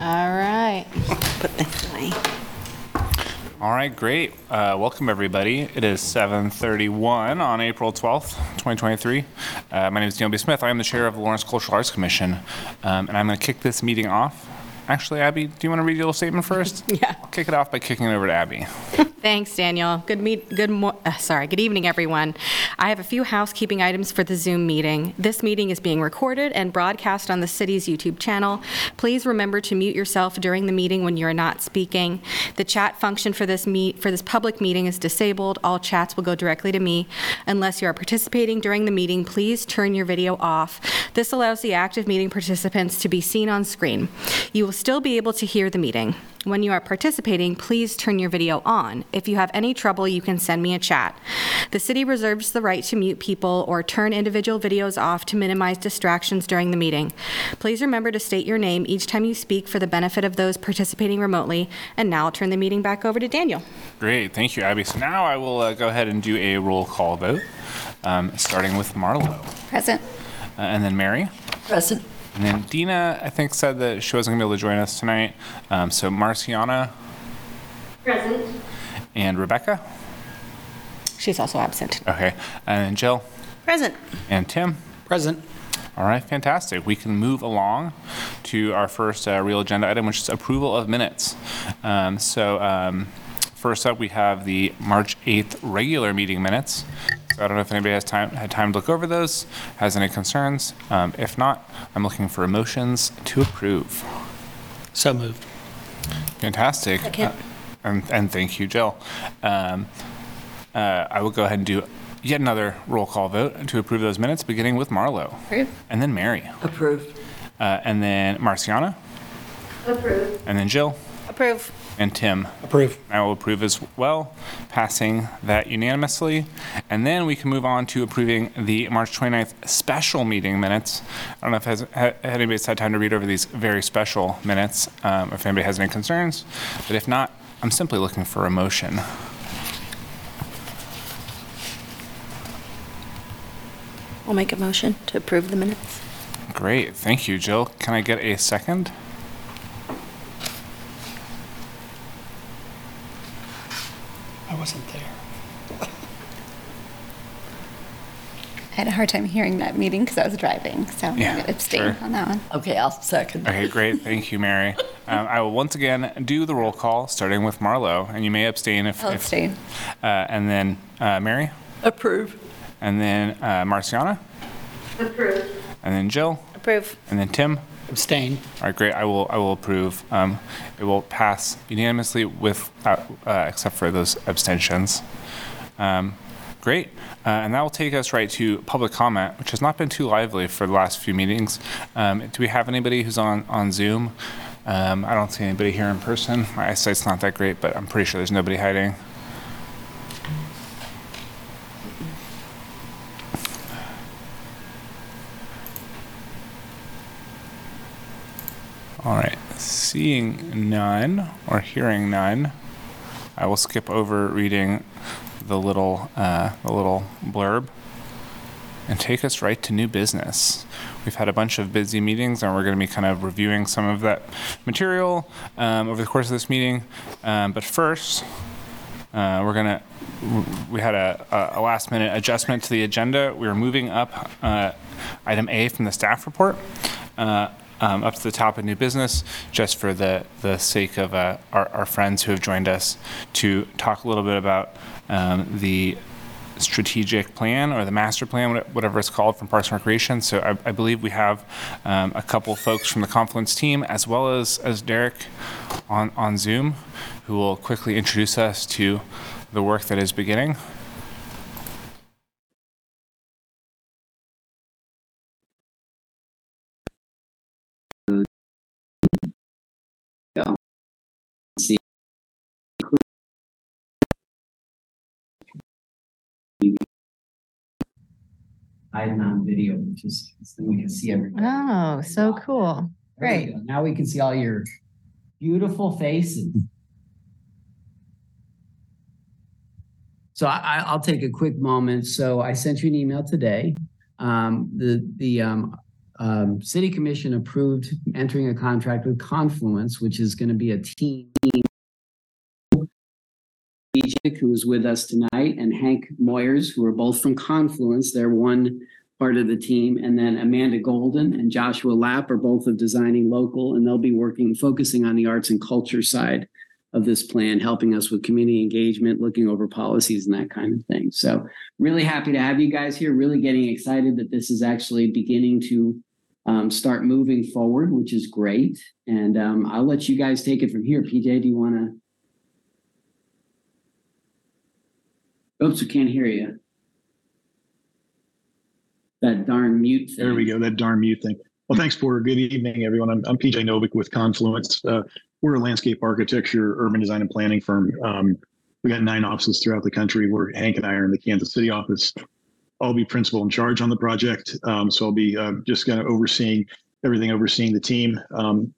All right. Put this away. All right, great. Uh, welcome everybody. It is 7:31 on April 12th, 2023. Uh, my name is Neil B. Smith. I am the chair of the Lawrence Cultural Arts Commission, um, and I'm going to kick this meeting off. Actually, Abby, do you want to read your little statement first? Yeah. I'll kick it off by kicking it over to Abby. Thanks, Daniel. Good meet. Good. Mo- uh, sorry. Good evening, everyone. I have a few housekeeping items for the Zoom meeting. This meeting is being recorded and broadcast on the city's YouTube channel. Please remember to mute yourself during the meeting when you are not speaking. The chat function for this meet for this public meeting is disabled. All chats will go directly to me. Unless you are participating during the meeting, please turn your video off. This allows the active meeting participants to be seen on screen. You will still be able to hear the meeting. When you are participating, please turn your video on. If you have any trouble, you can send me a chat. The city reserves the right to mute people or turn individual videos off to minimize distractions during the meeting. Please remember to state your name each time you speak for the benefit of those participating remotely. And now I'll turn the meeting back over to Daniel. Great, thank you, Abby. So now I will uh, go ahead and do a roll call vote, um, starting with Marlo, Present. uh, and then Mary. Present. And then Dina, I think, said that she wasn't going to be able to join us tonight. Um, so Marciana Present. and Rebecca. She's also absent. Okay. And then Jill Present. and Tim. Present. All right, fantastic. We can move along to our first uh, real agenda item, which is approval of minutes. Um, so, um, first up, we have the March 8th regular meeting minutes. So I don't know if anybody has time had time to look over those, has any concerns. Um, if not, I'm looking for motions to approve. So moved. Fantastic. Second. Uh, And, and thank you, Jill. Um, uh, I will go ahead and do yet another roll call vote to approve those minutes, beginning with Marlo. Approve. And then Mary. Approved. Uh, and then Marciana. Approved. And then Jill. Approve. And Tim. Approve. I will approve as well, passing that unanimously. And then we can move on to approving the March 29th special meeting minutes. I don't know if has, ha, anybody's had time to read over these very special minutes, um, if anybody has any concerns. But if not, I'm simply looking for a motion. I'll make a motion to approve the minutes. Great, thank you, Jill. Can I get a second? Wasn't there. I had a hard time hearing that meeting because I was driving, so I'm Yeah, going to abstain sure. on that one. Okay, I'll second. Okay, great. Thank you, Mary. Um, I will once again do the roll call, starting with Marlo, and you may abstain if. I'll if- abstain. Uh, and then uh, Mary, Approve. and then uh, Marciana, Approve. and then Jill, Approve. and then Tim. Abstain. All right, great. I will. I will approve. Um, it will pass unanimously with, uh, uh, except for those abstentions. Um, great. Uh, and that will take us right to public comment, which has not been too lively for the last few meetings. Um, do we have anybody who's on on Zoom? Um, I don't see anybody here in person. My eyesight's not that great, but I'm pretty sure there's nobody hiding. All right, seeing none or hearing none, I will skip over reading the little uh, the little blurb and take us right to new business. We've had a bunch of busy meetings, and we're going to be kind of reviewing some of that material um, over the course of this meeting. Um, but first, uh, we're gonna. We had a, a- last minute adjustment to the agenda. We were moving up uh, item A from the staff report uh, um, up to the top of new business, just for the the sake of uh, our, our friends who have joined us to talk a little bit about um, the strategic plan or the master plan, whatever it's called, from Parks and Recreation. So I, I believe we have um, a couple folks from the Confluence team, as well as as Derek, on on Zoom, who will quickly introduce us to the work that is beginning. Hiding on video, which is, then we can see everything. Oh, so cool. There we Great. go. Now we can see all your beautiful faces. So I, I- I'll take a quick moment. So I sent you an email today. Um, the, the, um, um, City Commission approved entering a contract with Confluence, which is going to be a team. PJ, who is with us tonight, and Hank Moyers, who are both from Confluence. They're one part of the team. And then Amanda Golden and Joshua Lapp are both of Designing Local, and they'll be working, focusing on the arts and culture side of this plan, helping us with community engagement, looking over policies and that kind of thing. So really happy to have you guys here, really getting excited that this is actually beginning to um, start moving forward, which is great. And um, I'll let you guys take it from here. PJ, do you want to? Oops, we can't hear you. That darn mute thing. There we go. That darn mute thing. Well, thanks, Porter. Good evening, everyone. I'm, I'm PJ Novick with Confluence. Uh, we're a landscape architecture, urban design, and planning firm. Um, we got nine offices throughout the country. Where Hank and I are in the Kansas City office. I'll be principal in charge on the project, um, so I'll be uh, just kind of overseeing everything, overseeing the team. Um,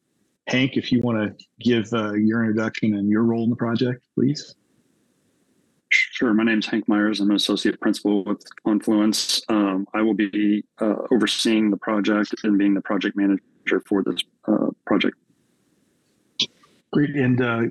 Hank, if you want to give uh, your introduction and your role in the project, please. Sure. My name is Hank Myers. I'm an associate principal with Confluence. Um, I will be uh, overseeing the project and being the project manager for this uh, project. Great. And uh,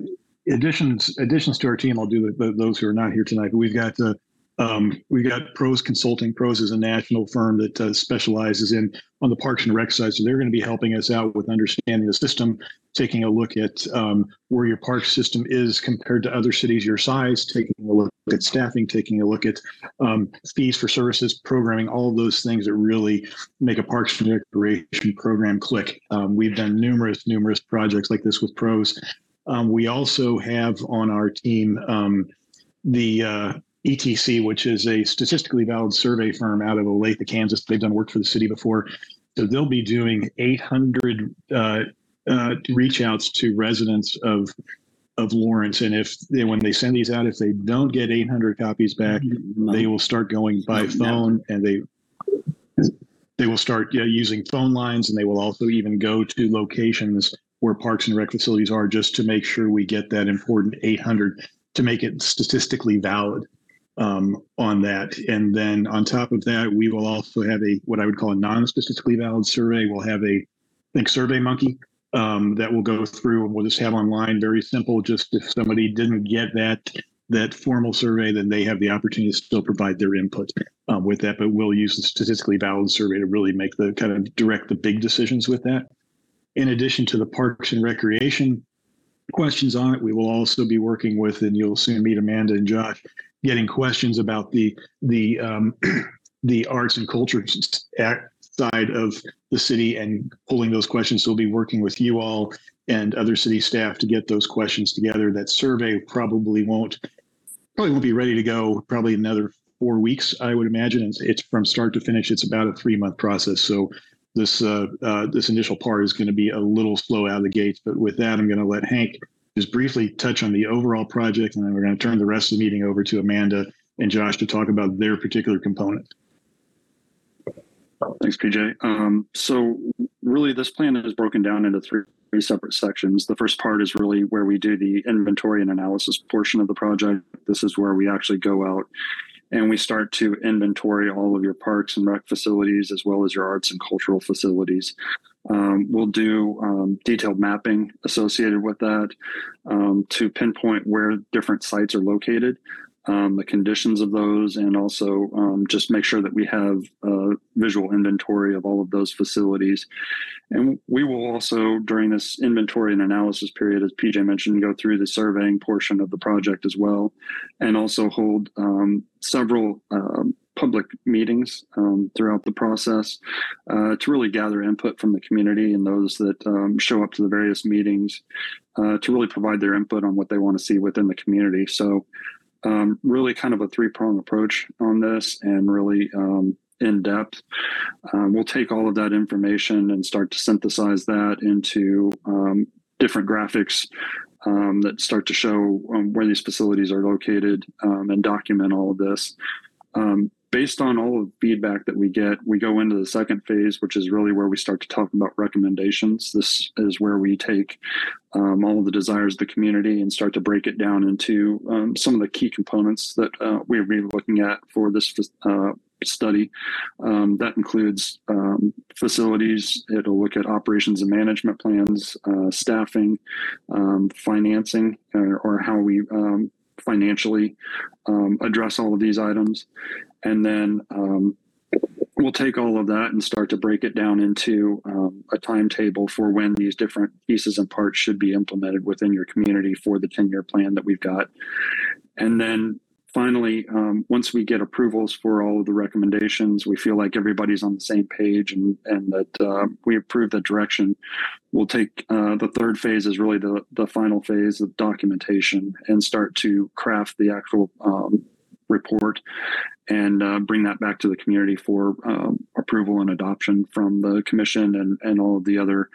additions additions to our team, I'll do the, those who are not here tonight. But we've got uh, um, we've got Pros Consulting. Pros is a national firm that uh, specializes in on the Parks and Rec side. So they're going to be helping us out with understanding the system, taking a look at um, where your park system is compared to other cities your size, taking a look at staffing, taking a look at um, fees for services, programming, all those things that really make a Parks and Recreation program click. Um, we've done numerous, numerous projects like this with Pros. Um, we also have on our team um, the uh, ETC, which is a statistically valid survey firm out of Olathe, Kansas. They've done work for the city before. So they'll be doing 800 uh, uh, reach outs to residents of of Lawrence. And if they, when they send these out, if they don't get 800 copies back, they will start going by phone and they they will start yeah, using phone lines and they will also even go to locations where parks and rec facilities are just to make sure we get that important 800 to make it statistically valid um, on that. And then on top of that, we will also have a what I would call a non-statistically valid survey. We'll have a I think Survey Monkey um, that will go through and we'll just have online. Very simple. Just if somebody didn't get that that formal survey, then they have the opportunity to still provide their input um, with that. But we'll use the statistically valid survey to really make the kind of direct the big decisions with that. In addition to the Parks and Recreation questions on it, we will also be working with, and you'll soon meet Amanda and Josh, getting questions about the the um, the arts and culture side of the city and pulling those questions. So we'll be working with you all and other city staff to get those questions together. That survey probably won't probably won't be ready to go probably another four weeks, I would imagine. It's, it's from start to finish. It's about a three month process. So this uh, uh, this initial part is going to be a little slow out of the gates. But with that, I'm going to let Hank just briefly touch on the overall project, and then we're going to turn the rest of the meeting over to Amanda and Josh to talk about their particular component. Thanks, PJ. Um, so really, this plan is broken down into three, separate sections. The first part is really where we do the inventory and analysis portion of the project. This is where we actually go out and we start to inventory all of your parks and rec facilities as well as your arts and cultural facilities. Um, we'll do um, detailed mapping associated with that um, to pinpoint where different sites are located um, the conditions of those, and also um, just make sure that we have a visual inventory of all of those facilities. And we will also, during this inventory and analysis period, as PJ mentioned, go through the surveying portion of the project as well, and also hold um, several um, public meetings um, throughout the process uh, to really gather input from the community and those that um, show up to the various meetings uh, to really provide their input on what they want to see within the community. So um, really kind of a three prong approach on this and really um, in depth. Um, we'll take all of that information and start to synthesize that into um, different graphics um, that start to show um, where these facilities are located and document all of this based on all of the feedback that we get, we go into the second phase, which is really where we start to talk about recommendations. This is where we take um, all of the desires of the community and start to break it down into um, some of the key components that uh, we'll be looking at for this uh, study. Um, that includes um, facilities. It'll look at operations and management plans, uh, staffing, um, financing, or, or how we um, financially um, address all of these items, and then um, we'll take all of that and start to break it down into um, a timetable for when these different pieces and parts should be implemented within your community for the 10 year plan that we've got. And then finally, um, once we get approvals for all of the recommendations, we feel like everybody's on the same page and, and that uh, we approve the direction. We'll take uh, the third phase is really the, the final phase of documentation and start to craft the actual um, report and uh, bring that back to the community for um, approval and adoption from the commission and, and all of the other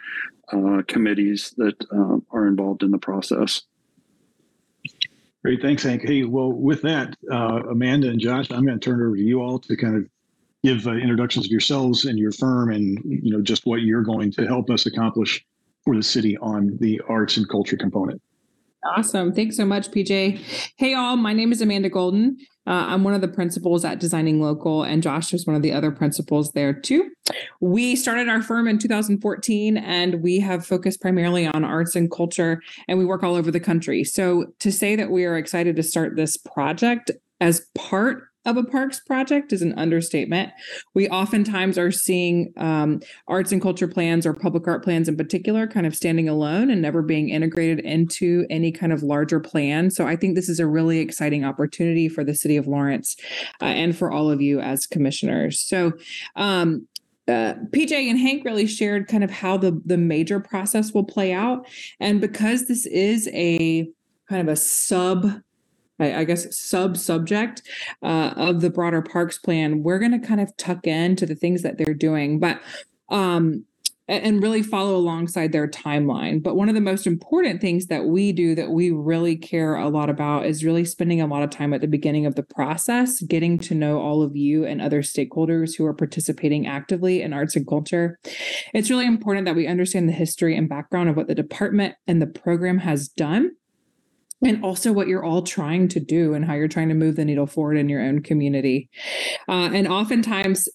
uh, committees that uh, are involved in the process. Great, thanks, Hank. Hey, well, with that, uh, Amanda and Josh, I'm going to turn it over to you all to kind of give uh, introductions of yourselves and your firm, and you know just what you're going to help us accomplish for the city on the arts and culture component. Awesome. Thanks so much, PJ. Hey, all. My name is Amanda Golden. Uh, I'm one of the principals at Designing Local, and Josh is one of the other principals there too. We started our firm in 2014, and we have focused primarily on arts and culture, and we work all over the country. So to say that we are excited to start this project as part of a parks project is an understatement. We oftentimes are seeing um, arts and culture plans or public art plans in particular kind of standing alone and never being integrated into any kind of larger plan. So I think this is a really exciting opportunity for the city of Lawrence uh, and for all of you as commissioners. So um, uh, PJ and Hank really shared kind of how the the major process will play out, and because this is a kind of a sub I, guess, sub subject uh, of the broader parks plan, we're going to kind of tuck into the things that they're doing. But um, and really follow alongside their timeline. But one of the most important things that we do that we really care a lot about is really spending a lot of time at the beginning of the process, getting to know all of you and other stakeholders who are participating actively in arts and culture. It's really important that we understand the history and background of what the department and the program has done and also what you're all trying to do and how you're trying to move the needle forward in your own community. Uh, and oftentimes,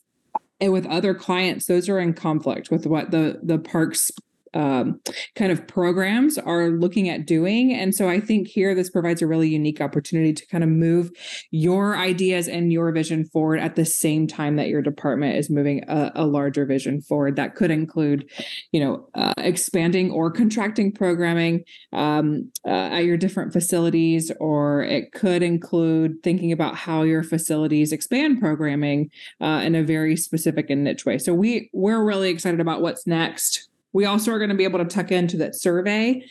and with other clients, those are in conflict with what the the parks um, kind of programs are looking at doing. And so I think here this provides a really unique opportunity to kind of move your ideas and your vision forward at the same time that your department is moving a, a larger vision forward. That could include, you know, uh, expanding or contracting programming um, uh, at your different facilities, or it could include thinking about how your facilities expand programming uh, in a very specific and niche way. So we we're really excited about what's next we also are going to be able to tuck into that survey.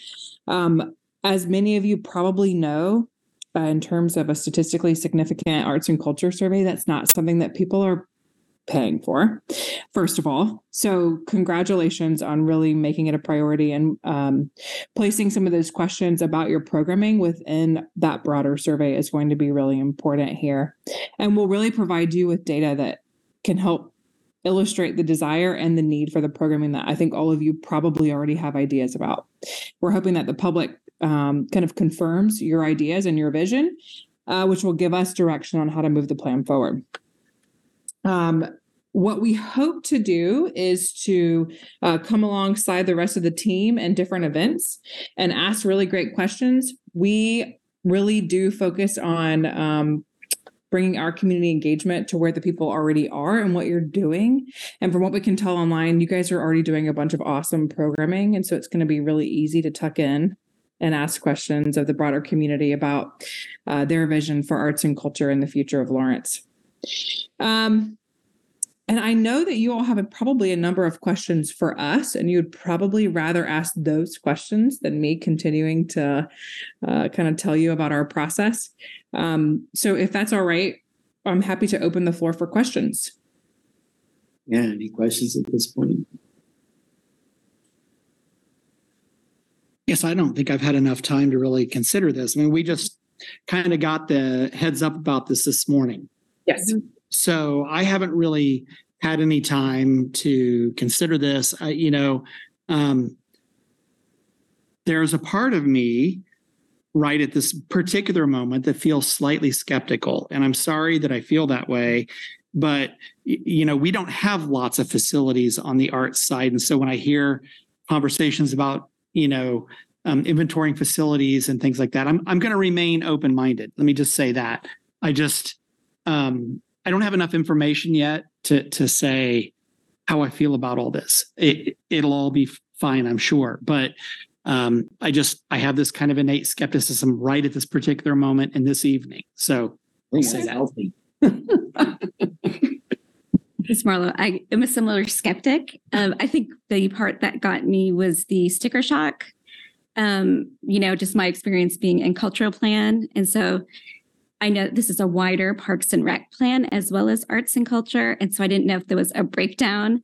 Um, as many of you probably know, uh, in terms of a statistically significant arts and culture survey, that's not something that people are paying for, first of all. So, congratulations on really making it a priority and um, placing some of those questions about your programming within that broader survey is going to be really important here. And will really provide you with data that can help illustrate the desire and the need for the programming that I think all of you probably already have ideas about. We're hoping that the public um, kind of confirms your ideas and your vision, uh, which will give us direction on how to move the plan forward. Um, what we hope to do is to uh, come alongside the rest of the team and different events and ask really great questions. We really do focus on um, bringing our community engagement to where the people already are and what you're doing. And from what we can tell online, you guys are already doing a bunch of awesome programming. And so it's going to be really easy to tuck in and ask questions of the broader community about uh, their vision for arts and culture in the future of Lawrence. Um, and I know that you all have a, probably a number of questions for us, and you would probably rather ask those questions than me continuing to uh, kind of tell you about our process. Um, so, if that's all right, I'm happy to open the floor for questions. Yeah, any questions at this point? Yes, I don't think I've had enough time to really consider this. I mean, we just kind of got the heads up about this this morning. Yes. So I haven't really had any time to consider this. I, you know, um, there's a part of me right at this particular moment that feels slightly skeptical. And I'm sorry that I feel that way but you know, we don't have lots of facilities on the arts side. And so when I hear conversations about, you know, um, inventorying facilities and things like that, I'm, I'm going to remain open-minded. Let me just say that. I just, um, I don't have enough information yet to, to say how I feel about all this. It, it'll all be fine, I'm sure. But um, I just, I have this kind of innate skepticism right at this particular moment and this evening. So I'll say that. healthy. Ms. Marlowe, I am a similar skeptic. Um, I think the part that got me was the sticker shock. Um, you know, just my experience being in cultural plan. And so I know this is a wider Parks and Rec plan as well as arts and culture. And so I didn't know if there was a breakdown.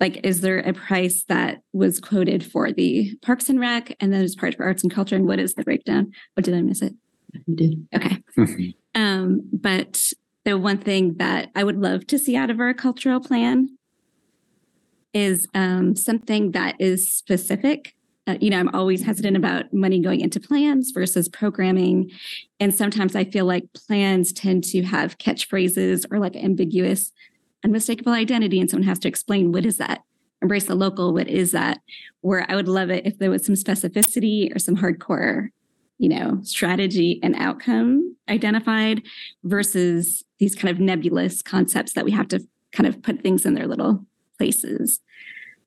Like, is there a price that was quoted for the Parks and Rec and then as part of arts and culture? And what is the breakdown? Or did I miss it? You did. Okay. Um, but the one thing that I would love to see out of our cultural plan is um, something that is specific. Uh, you know, I'm always hesitant about money going into plans versus programming. And sometimes I feel like plans tend to have catchphrases or like ambiguous, unmistakable identity. And someone has to explain what is that? Embrace the local, what is that? Where I would love it if there was some specificity or some hardcore you know, strategy and outcome identified versus these kind of nebulous concepts that we have to kind of put things in their little places.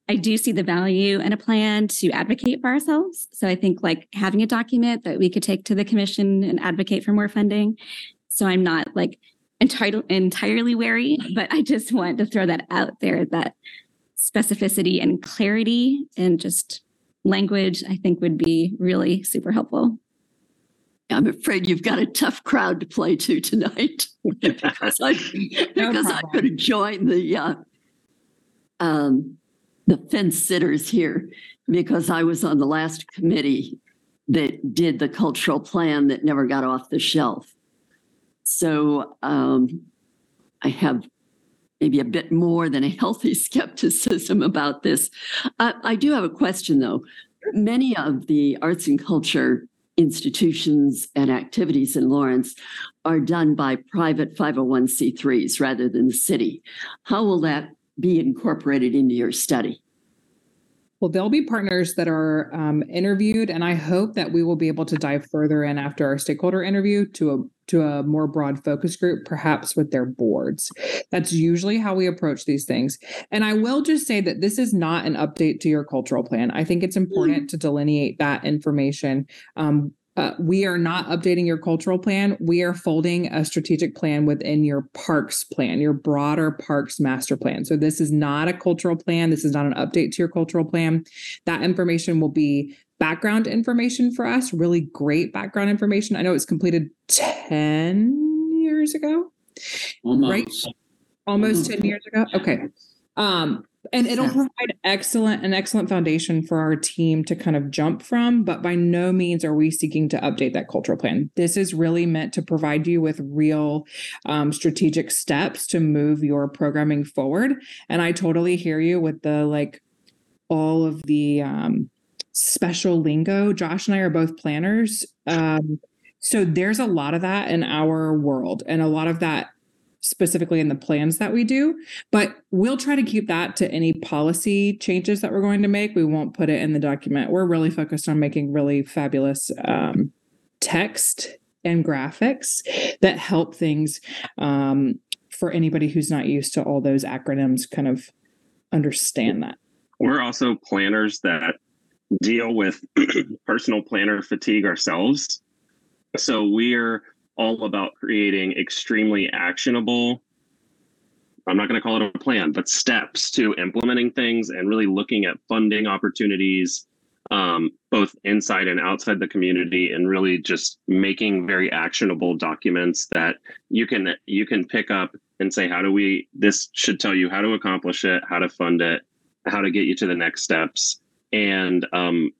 I do see the value in a plan to advocate for ourselves. So I think like having a document that we could take to the commission and advocate for more funding. So I'm not like entitled entirely wary, but I just want to throw that out there that specificity and clarity and just language I think would be really super helpful. I'm afraid you've got a tough crowd to play to tonight because I because I could joined the uh, um, the fence sitters here because I was on the last committee that did the cultural plan that never got off the shelf. So um, I have maybe a bit more than a healthy skepticism about this. I, I do have a question though. Many of the arts and culture institutions and activities in Lawrence are done by private 501c3s rather than the city. How will that be incorporated into your study? Well, there'll be partners that are um, interviewed, and I hope that we will be able to dive further in after our stakeholder interview to a to a more broad focus group, perhaps with their boards. That's usually how we approach these things. And I will just say that this is not an update to your cultural plan. I think it's important to delineate that information. Um, uh, we are not updating your cultural plan. We are folding a strategic plan within your parks plan, your broader parks master plan. So this is not a cultural plan. This is not an update to your cultural plan. That information will be background information for us, really great background information. I know it's completed 10 years ago, Almost. right? Almost 10 years ago. Okay. Um, and it'll provide excellent an excellent foundation for our team to kind of jump from but by no means are we seeking to update that cultural plan. This is really meant to provide you with real um, strategic steps to move your programming forward. And i totally hear you with the like all of the um, special lingo. Josh and i are both planners um, so there's a lot of that in our world and a lot of that specifically in the plans that we do but we'll try to keep that to any policy changes that we're going to make. We won't put it in the document. We're really focused on making really fabulous um, text and graphics that help things um, for anybody who's not used to all those acronyms kind of understand that. We're also planners that deal with personal planner fatigue ourselves. So we're all about creating extremely actionable, I'm not going to call it a plan, but steps to implementing things and really looking at funding opportunities, um, both inside and outside the community, and really just making very actionable documents that you can you can pick up and say, how do we? This should tell you how to accomplish it, how to fund it, how to get you to the next steps. And um,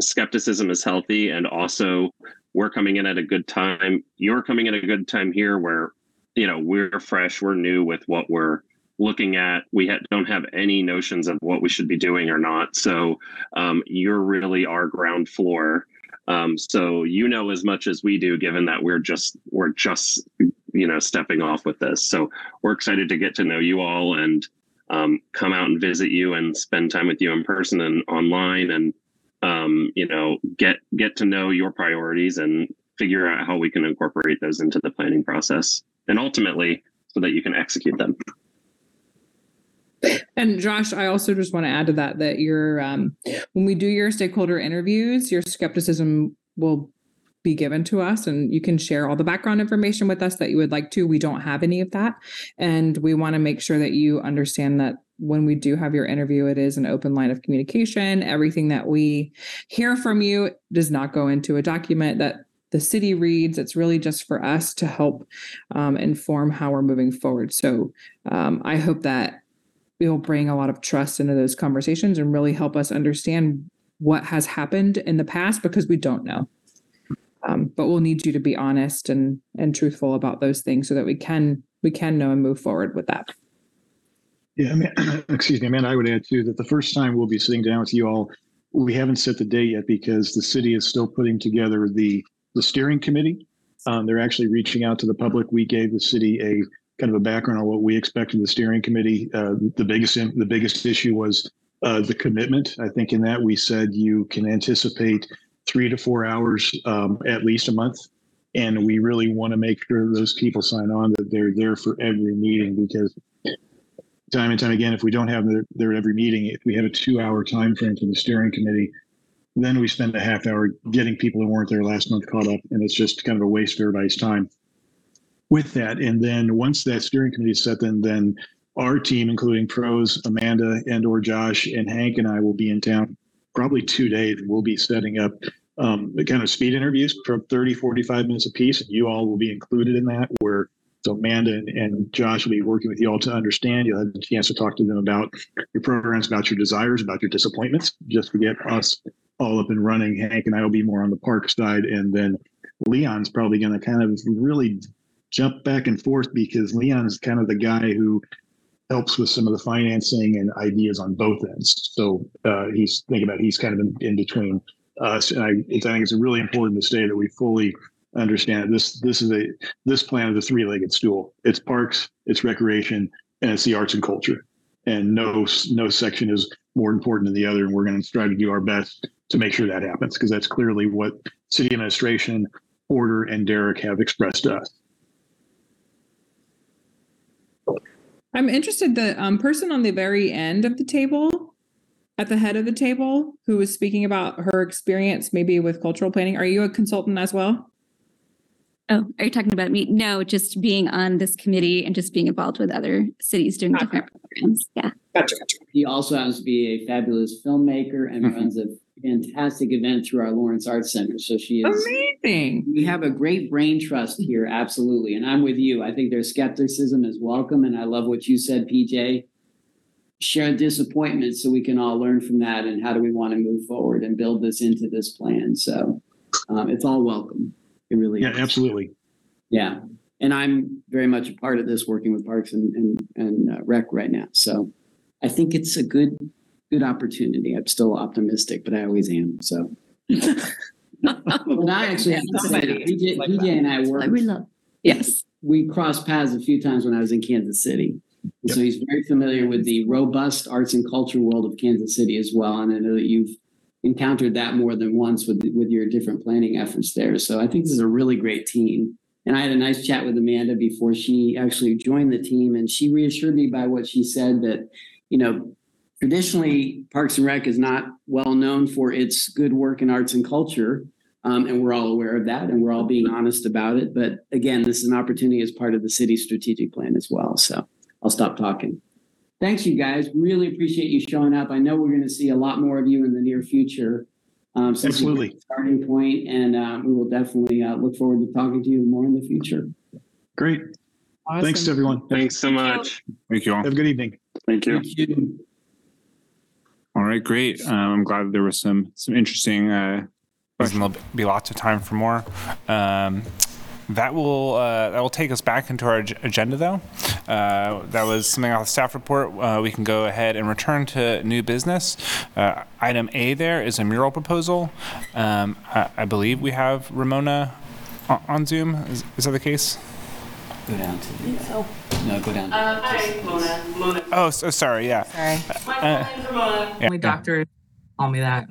skepticism is healthy, and also we're coming in at a good time. You're coming in at a good time here, where you know we're fresh, we're new with what we're looking at. We ha- don't have any notions of what we should be doing or not. So um, you're really our ground floor. Um, so you know as much as we do, given that we're just we're just you know, stepping off with this. So we're excited to get to know you all and um, come out and visit you and spend time with you in person and online and um, you know get get to know your priorities and figure out how we can incorporate those into the planning process and ultimately so that you can execute them. And Josh, I also just want to add to that that your um, when we do your stakeholder interviews, your skepticism will be given to us and you can share all the background information with us that you would like to. We don't have any of that. And we want to make sure that you understand that when we do have your interview, it is an open line of communication. Everything that we hear from you does not go into a document that the city reads. It's really just for us to help um, inform how we're moving forward. So um, I hope that it will bring a lot of trust into those conversations and really help us understand what has happened in the past because we don't know. Um, but we'll need you to be honest and and truthful about those things so that we can we can know and move forward with that. Yeah, I mean, excuse me, Amanda, I would add too that the first time we'll be sitting down with you all, we haven't set the date yet because the city is still putting together the the steering committee. Um, they're actually reaching out to the public. We gave the city a kind of a background on what we expect of the steering committee. Uh, the biggest the biggest issue was uh, the commitment. I think in that we said you can anticipate three to four hours um, at least a month. And we really want to make sure those people sign on that they're there for every meeting because time and time again, if we don't have them there at every meeting, if we have a two hour time frame for the steering committee, then we spend a half hour getting people who weren't there last month caught up. And it's just kind of a waste of everybody's time with that. And then once that steering committee is set, then then our team, including pros, Amanda and or Josh and Hank and I will be in town probably two days. We'll be setting up um, kind of speed interviews from 30, 45 minutes a piece. And you all will be included in that where so Amanda and, Josh will be working with you all to understand. You'll have a chance to talk to them about your programs, about your desires, about your disappointments, just to get us all up and running. Hank and I will be more on the park side. And then Leon's probably going to kind of really jump back and forth because Leon is kind of the guy who helps with some of the financing and ideas on both ends. So uh, he's think about he's kind of in, in between us. And I, I think it's really important to say that we fully understand this. This is a this plan is a three legged stool. It's parks, it's recreation, and it's the arts and culture. And no no section is more important than the other. And we're going to try to do our best to make sure that happens because that's clearly what city administration, Porter, and Derek have expressed to us. I'm interested. The um, person on the very end of the table, at the head of the table, who was speaking about her experience maybe with cultural planning. Are you a consultant as well? Oh, are you talking about me? No, just being on this committee and just being involved with other cities doing Okay. different programs. Yeah. Gotcha, gotcha. He also happens to be a fabulous filmmaker and Mhm. runs a fantastic event through our Lawrence Arts Center. So she is. Amazing. We have a great brain trust here, absolutely. And I'm with you. I think their skepticism is welcome. And I love what you said, PJ. Share disappointment so we can all learn from that and how do we want to move forward and build this into this plan. So um, it's all welcome. It really Yeah, is. absolutely. Yeah. And I'm very much a part of this working with Parks and, and, and uh, Rec right now. So I think it's a good, good opportunity. I'm still optimistic, but I always am. So. Well, I actually have to say, PJ, PJ and I work. We love. Yes. We crossed paths a few times when I was in Kansas City. And So he's very familiar with the robust arts and culture world of Kansas City as well. And I know that you've encountered that more than once with with your different planning efforts there. So I think this is a really great team. And I had a nice chat with Amanda before she actually joined the team, and she reassured me by what she said that, you know, traditionally Parks and Rec is not well known for its good work in arts and culture. Um, and we're all aware of that and we're all being honest about it. But again, this is an opportunity as part of the city's strategic plan as well. So I'll stop talking. Thanks, you guys. Really appreciate you showing up. I know we're going to see a lot more of you in the near future. Um, so this is a Absolutely. Starting point, and uh, we will definitely uh, look forward to talking to you more in the future. Great. Thanks, Awesome. everyone. Thanks so much. Thank you all. Have a good evening. Thank you. Thank you. All right, great. Um, I'm glad there was some some interesting. Uh, and there'll be lots of time for more. Um, that will uh, that will take us back into our agenda, though. Uh, that was something off the staff report. Uh, we can go ahead and return to new business. Uh, item A there is a mural proposal. Um, I, I believe we have Ramona on, on Zoom. Is, is that the case? Go down to the. So. No, go down. Uh, hi, Mona. Mona. Oh, so sorry. Yeah. Sorry. My Uh, full name's Ramona. yeah, My yeah. doctor called me that.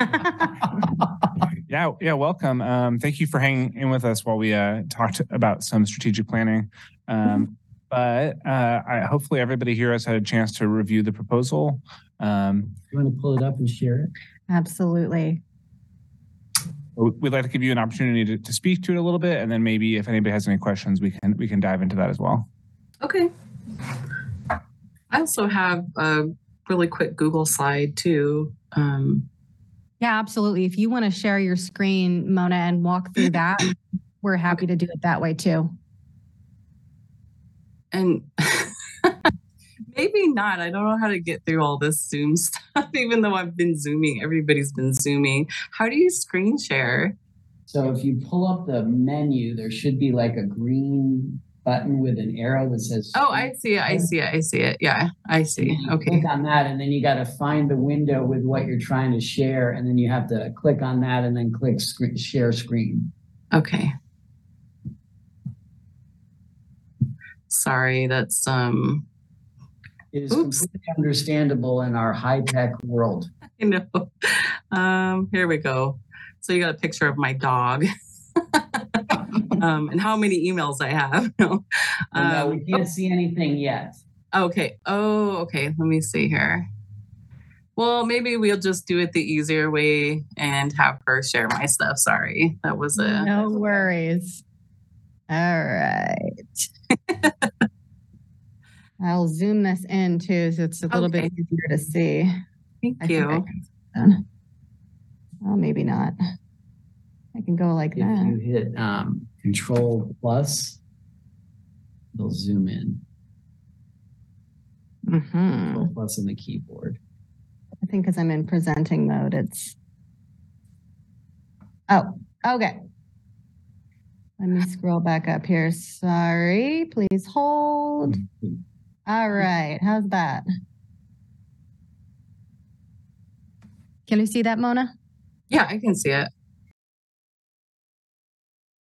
Yeah, yeah, welcome. Um, thank you for hanging in with us while we uh, talked about some strategic planning. Um, but uh, I, hopefully, everybody here has had a chance to review the proposal. Um, You want to pull it up and share it? Absolutely. we'd like to give you an opportunity to, to speak to it a little bit, and then maybe if anybody has any questions, we can we can dive into that as well. okay. I also have a really quick Google slide too. Um, Yeah, absolutely. If you want to share your screen, Mona, and walk through that, we're happy to do it that way too. and maybe not. I don't know how to get through all this Zoom stuff, even though I've been Zooming. Everybody's been Zooming. How do you screen share? So if you pull up the menu, there should be like a green button with an arrow that says. Oh, I see it. I see it. I see it. Yeah, I see. Okay. Click on that and then you got to find the window with what you're trying to share. And then you have to click on that and then click screen, share screen. Okay. Sorry, that's um It is Oops. completely understandable in our high-tech world. I know. Um, here we go. So you got a picture of my dog. um, and how many emails I have. no. And no, Um, we can't see anything yet. okay. Oh, okay. Let me see here. Well, maybe we'll just do it the easier way and have her share my stuff. Sorry. That was a No worries. All right. I'll zoom this in too, so it's a little bit easier to see. thank I you. Well, maybe not. I can go like If that. you hit um, Control Plus, it'll zoom in. hmm Control Plus on the keyboard. I think because I'm in presenting mode, it's. Oh, okay. Let me scroll back up here. Sorry, please hold. All right, how's that? Can you see that, Mona? Yeah, I can see it.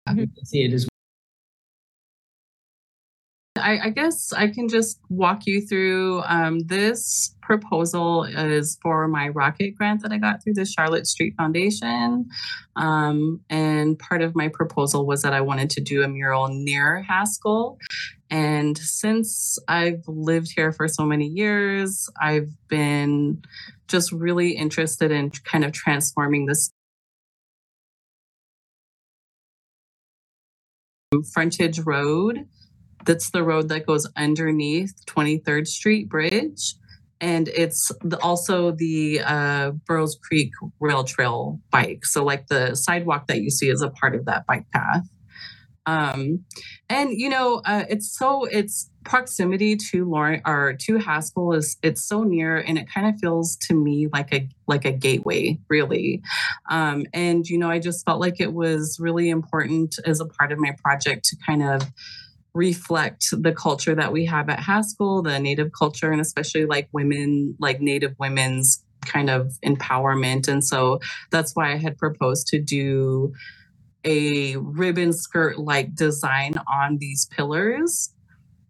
Can see it as I, I guess I can just walk you through. Um, this proposal is for my rocket grant that I got through the Charlotte Street Foundation. Um, and part of my proposal was that I wanted to do a mural near Haskell. And since I've lived here for so many years, I've been just really interested in kind of transforming this frontage road that's the road that goes underneath 23rd Street Bridge. And it's the, also the uh, Burroughs Creek Rail Trail bike. So, like the sidewalk that you see is a part of that bike path. Um, and you know, uh, it's so it's proximity to Lauren or to Haskell is it's so near, and it kind of feels to me like a like a gateway, really. Um, and you know, I just felt like it was really important as a part of my project to kind of reflect the culture that we have at Haskell, the Native culture, and especially like women, like Native women's kind of empowerment. And so that's why I had proposed to do a ribbon skirt like design on these pillars.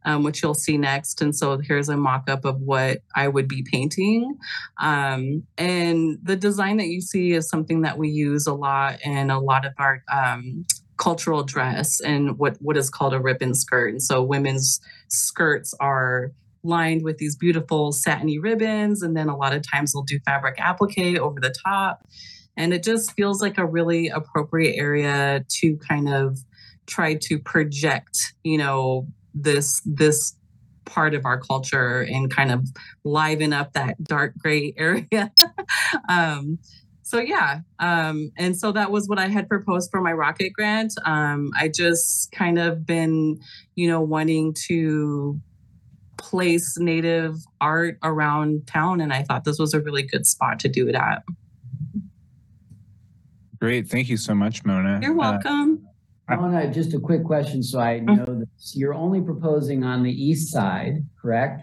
Um, which you'll see next. And so here's a mock up of what I would be painting. Um, and the design that you see is something that we use a lot in a lot of our um, cultural dress and what what is called a ribbon skirt. And so women's skirts are lined with these beautiful satiny ribbons, and then a lot of times they'll do fabric applique over the top. And it just feels like a really appropriate area to kind of try to project, you know, this this part of our culture and kind of liven up that dark gray area. um, so yeah um, and so that was what i had proposed for my rocket grant um, i just kind of been you know wanting to place native art around town and i thought this was a really good spot to do it at Great. Thank you so much, Mona. you're Uh, welcome Mona, just a quick question so I know this. You're only proposing on the east side, correct?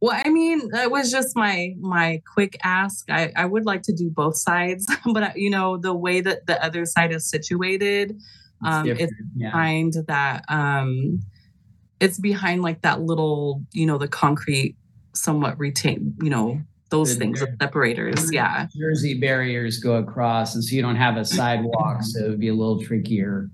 well i mean that was just my my quick ask i i would like to do both sides but you know the way that the other side is situated Um, it's different, yeah. behind that. Um, it's behind like that little, you know, the concrete, somewhat retain, you know, those The- things, the the- separators. Yeah. Jersey barriers go across, and so you don't have a sidewalk, so it'd be a little trickier.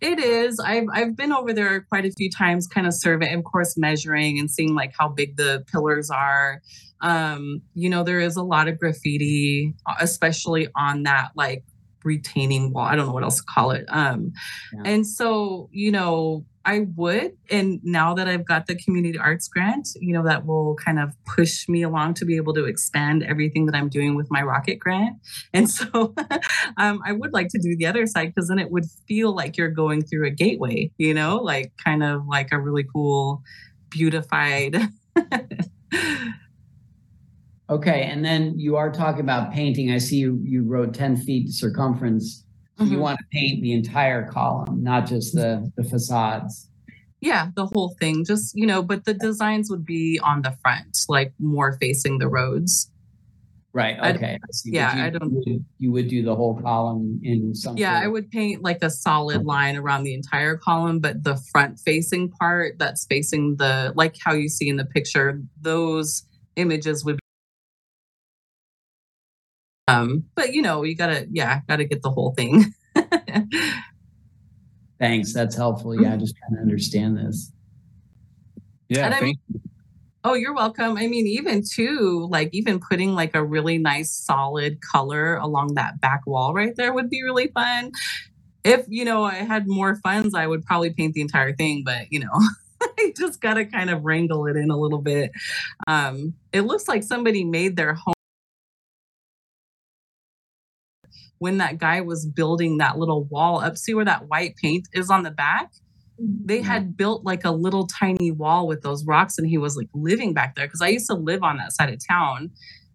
It is. I've I've been over there quite a few times, kind of survey, of course, measuring and seeing like how big the pillars are. Um, you know, there is a lot of graffiti, uh, especially on that like retaining wall. I don't know what else to call it. Um, Yeah. and so, you know, I would, and now that I've got the community arts grant, you know, that will kind of push me along to be able to expand everything that I'm doing with my rocket grant. And so um, I would like to do the other side because then it would feel like you're going through a gateway, you know, like kind of like a really cool, beautified. Okay, and then you are talking about painting. I see you, you wrote ten feet circumference. So You mm-hmm. want to paint the entire column, not just the, the facades. yeah, the whole thing, just, you know, but the designs would be on the front, like more facing the roads. Right, okay. I. Yeah, you- I don't- you would- You would do the whole column in some. Yeah, sort I would paint like a solid line around the entire column, but the front facing part that's facing the, like how you see in the picture, those images would. Um, but you know, you gotta, yeah, gotta get the whole thing. Thanks, that's helpful. Yeah, just trying to understand this. Yeah, And I thank Oh, you're welcome. I mean, even too, like even putting like a really nice solid color along that back wall right there would be really fun. If you know I had more funds, I would probably paint the entire thing, but you know, I just gotta kind of wrangle it in a little bit. Um, it looks like somebody made their home when that guy was building that little wall up. See where that white paint is on the back? they mm-hmm. had built like a little tiny wall with those rocks and he was like living back there because i used to live on that side of town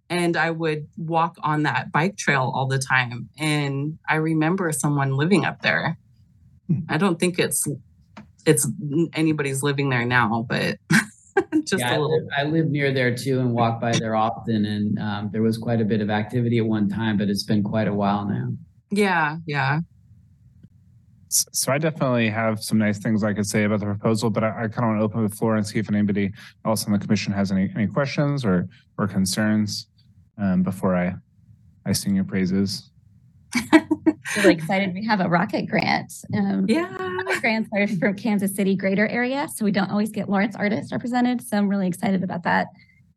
and i would walk on that bike trail all the time and i remember someone living up there hmm. i don't think it's it's anybody's living there now but just Yeah, a I little live, I live near there too and walk by there often. And um, there was quite a bit of activity at one time, but it's been quite a while now. yeah yeah So I definitely have some nice things I could say about the proposal, but I, I kind of want to open the floor and see if anybody else on the commission has any, any questions or, or concerns um, before I, I sing your praises. Really excited. We have a rocket grant. Um, yeah rocket grants are from Kansas City greater area, so we don't always get Lawrence artists represented. So I'm really excited about that.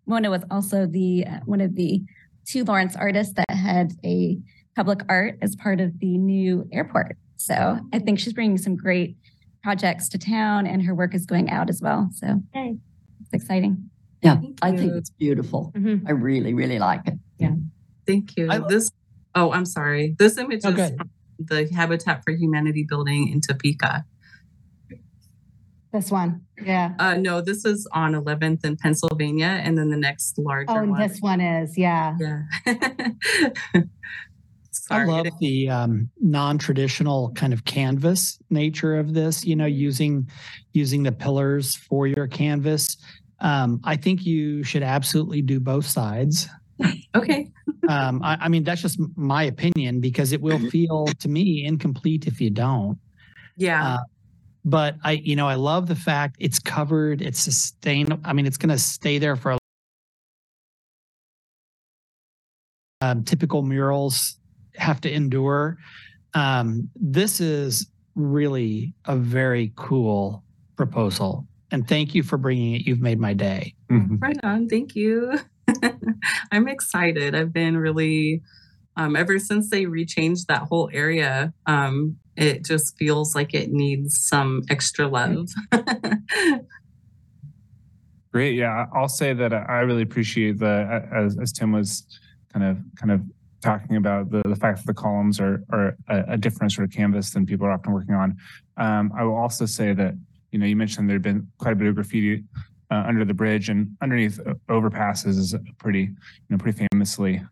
Mona was also the uh, one of the two Lawrence artists that had a public art as part of the new airport. So I think she's bringing some great projects to town, and her work is going out as well. So hey, it's exciting. Yeah, Thank I think it's beautiful. Mhm. I really, really like it. Yeah. Thank you I- this oh i'm sorry this image Okay. is the habitat for humanity building in topeka This one, yeah. Uh, no, this is on 11th in Pennsylvania, and then the next larger Oh, and one. this one is, yeah. Yeah. I love the um, non-traditional kind of canvas nature of this. You know, using using the pillars for your canvas. Um, I think you should absolutely do both sides. Okay. Um, I, I mean, that's just my opinion because it will feel to me incomplete if you don't. Yeah. Uh, but I, you know, I love the fact it's covered, it's sustainable. I mean, it's going to stay there for a um, typical murals have to endure. Um, this is really a very cool proposal. And thank you for bringing it. You've made my day. right on. Thank you. I'm excited. I've been really, um, ever since they rechanged that whole area, um, it just feels like it needs some extra love. Great. Yeah, I'll say that I really appreciate the as, as Tim was kind of kind of talking about the, the fact that the columns are are a, a different sort of canvas than people are often working on. Um, I will also say that you know you mentioned there had been quite a bit of graffiti uh, under the bridge and underneath uh, overpasses is pretty you know pretty famously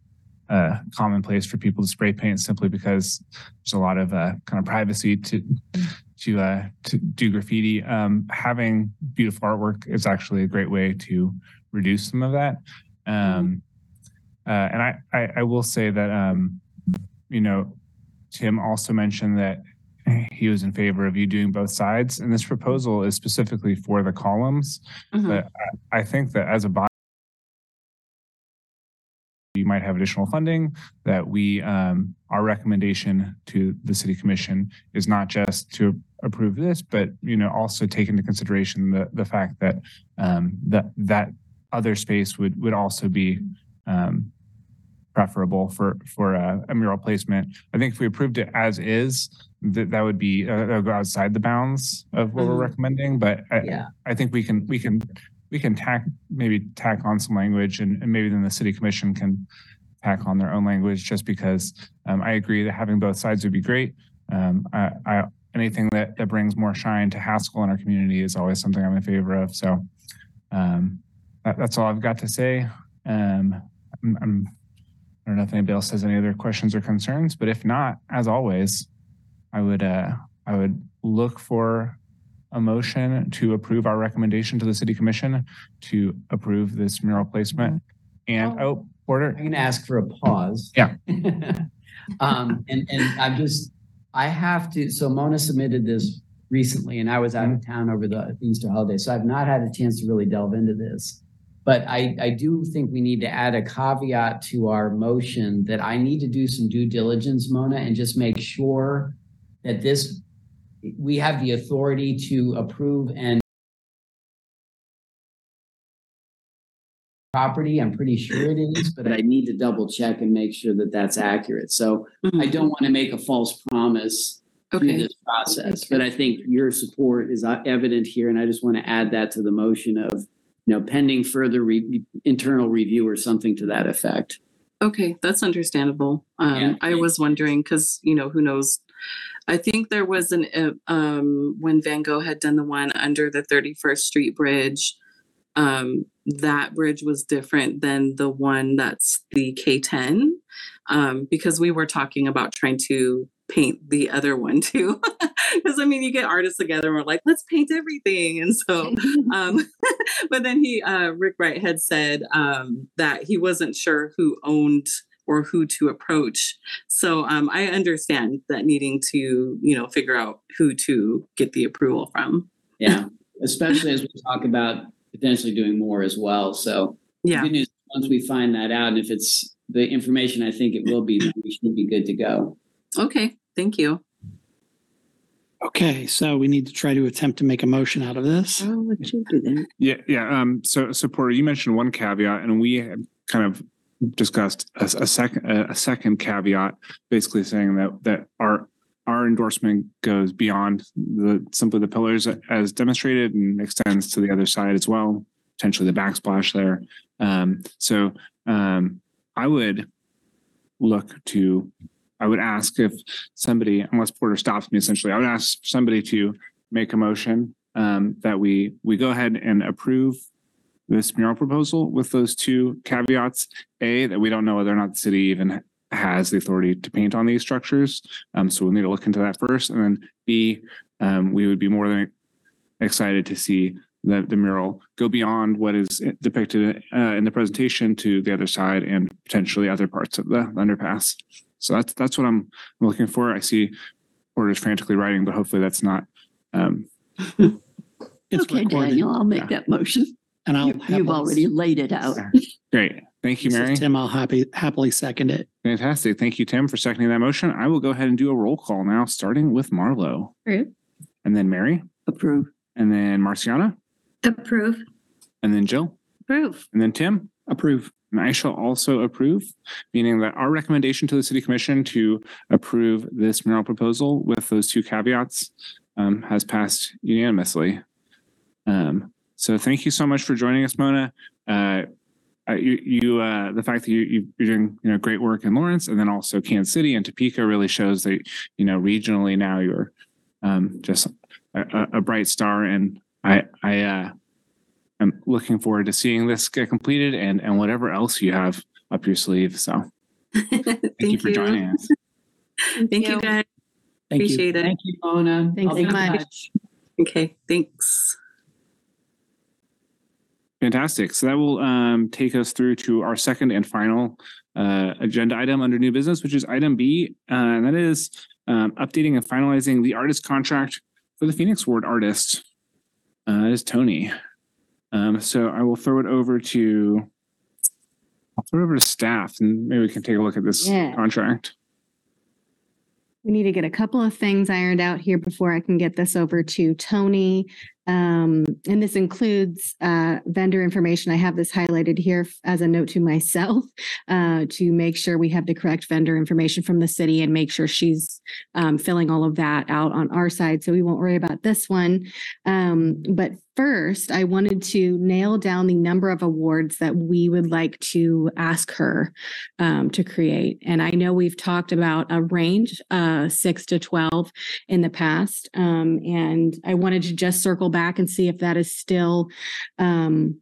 uh, commonplace for people to spray paint simply because there's a lot of uh, kind of privacy to to uh, to do graffiti. Um, having beautiful artwork is actually a great way to reduce some of that. Um, uh, and I, I I will say that um, you know Tim also mentioned that he was in favor of you doing both sides. And this proposal is specifically for the columns. Mhm. But I, I think that as a body, you might have additional funding that we, um, our recommendation to the city commission is not just to approve this, but, you know, also take into consideration the, the fact that, um, that, that other space would, would also be, um, preferable for, for a, a mural placement. I think if we approved it as is, that, that would be, uh, that would go outside the bounds of what we're Mhm. recommending, but I, Yeah. I think we can, we can, we can tack, maybe tack on some language and, and maybe then the city commission can tack on their own language just because, um, I agree that having both sides would be great. Um, I, I, anything that, that brings more shine to Haskell in our community is always something I'm in favor of. So, um, that, that's all I've got to say. Um, I'm, I'm, I don't know if anybody else has any other questions or concerns, but if not, as always, I would, uh, I would look for a motion to approve our recommendation to the city commission to approve this mural placement. And, oh, Porter, I'm going to ask for a pause. Yeah. um, and and I'm just, I have to. So Mona submitted this recently, and I was out of town over the Easter holiday, so I've not had a chance to really delve into this. But I I do think we need to add a caveat to our motion that I need to do some due diligence, Mona, and just make sure that this we have the authority to approve and property. I'm pretty sure it is, but I need to double check and make sure that that's accurate. So I don't want to make a false promise through this process, but I think your support is uh, evident here, and I just want to add that to the motion of, you know, pending further re- internal review or something to that effect. Okay, that's understandable. Um, Yeah. I was wondering because you know who knows. I think there was an uh, um when Van Gogh had done the one under the 31st Street Bridge. Um, that bridge was different than the one that's the K10, um, because we were talking about trying to paint the other one too. Because I mean, you get artists together and we're like, let's paint everything, and so um, but then he uh, rick wright had said um, that he wasn't sure who owned or who to approach so um, i understand that needing to you know figure out who to get the approval from Yeah, especially as we talk about potentially doing more as well. So yeah good news, once we find that out, and if it's the information I think it will be, then we should be good to go. okay thank you Okay, so we need to try to attempt to make a motion out of this. I'll let you do that. Yeah, yeah. Um, so, so Porter, you mentioned one caveat, and we kind of discussed a, a second, a, second caveat, basically saying that that our our endorsement goes beyond the simply the pillars as demonstrated and extends to the other side as well, potentially the backsplash there. Um, so, um, I would look to, I would ask if somebody, unless Porter stops me, essentially, I would ask somebody to make a motion um, that we we go ahead and approve this mural proposal with those two caveats. A, that we don't know whether or not the city even has the authority to paint on these structures. Um, so we'll need to look into that first. And then B, um, we would be more than excited to see the, the mural go beyond what is depicted uh, in the presentation to the other side and potentially other parts of the underpass. So that's that's what I'm looking for. I see Porter's frantically writing, but hopefully that's not um, It's Okay, recorded. Daniel, I'll make Yeah. that motion. And I'll You- You've happily- already laid it out. great. Thank you, This is Mary. Tim, I'll happy, happily second it. Fantastic. Thank you, Tim, for seconding that motion. I will go ahead and do a roll call now, starting with Marlo, Approve. and then Mary, Approve. and then Marciana, Approve. and then Jill, Approve. and then Tim. Approve. And I shall also approve, meaning that our recommendation to the city commission to approve this mural proposal with those two caveats um, has passed unanimously. Um, so thank you so much for joining us, Mona. Uh, you, you uh, the fact that you, you, you're doing you know great work in Lawrence and then also Kansas City and Topeka really shows that you know regionally now you're um, just a, a- a bright star, and I I uh, I'm looking forward to seeing this get completed and and whatever else you have up your sleeve. So thank, thank, you for joining us. thank you guys Thank Appreciate you. it. Thank you, Mona. Thanks I'll so in much. okay thanks Fantastic. So that will um, take us through to our second and final uh, agenda item under new business, which is item B, uh, and that is um, updating and finalizing the artist contract for the Phoenix Award artist. Uh, that is Tony. Um, so I will throw it over to I'll throw it over to staff and maybe we can take a look at this Yeah. contract. We need to get a couple of things ironed out here before I can get this over to Tony. Um, and this includes uh, vendor information. I have this highlighted here as a note to myself uh, to make sure we have the correct vendor information from the city and make sure she's um, filling all of that out on our side. So we won't worry about this one. Um, but first, I wanted to nail down the number of awards that we would like to ask her um, to create. And I know we've talked about a range, uh, six to 12 in the past. Um, and I wanted to just circle back and see if that is still um,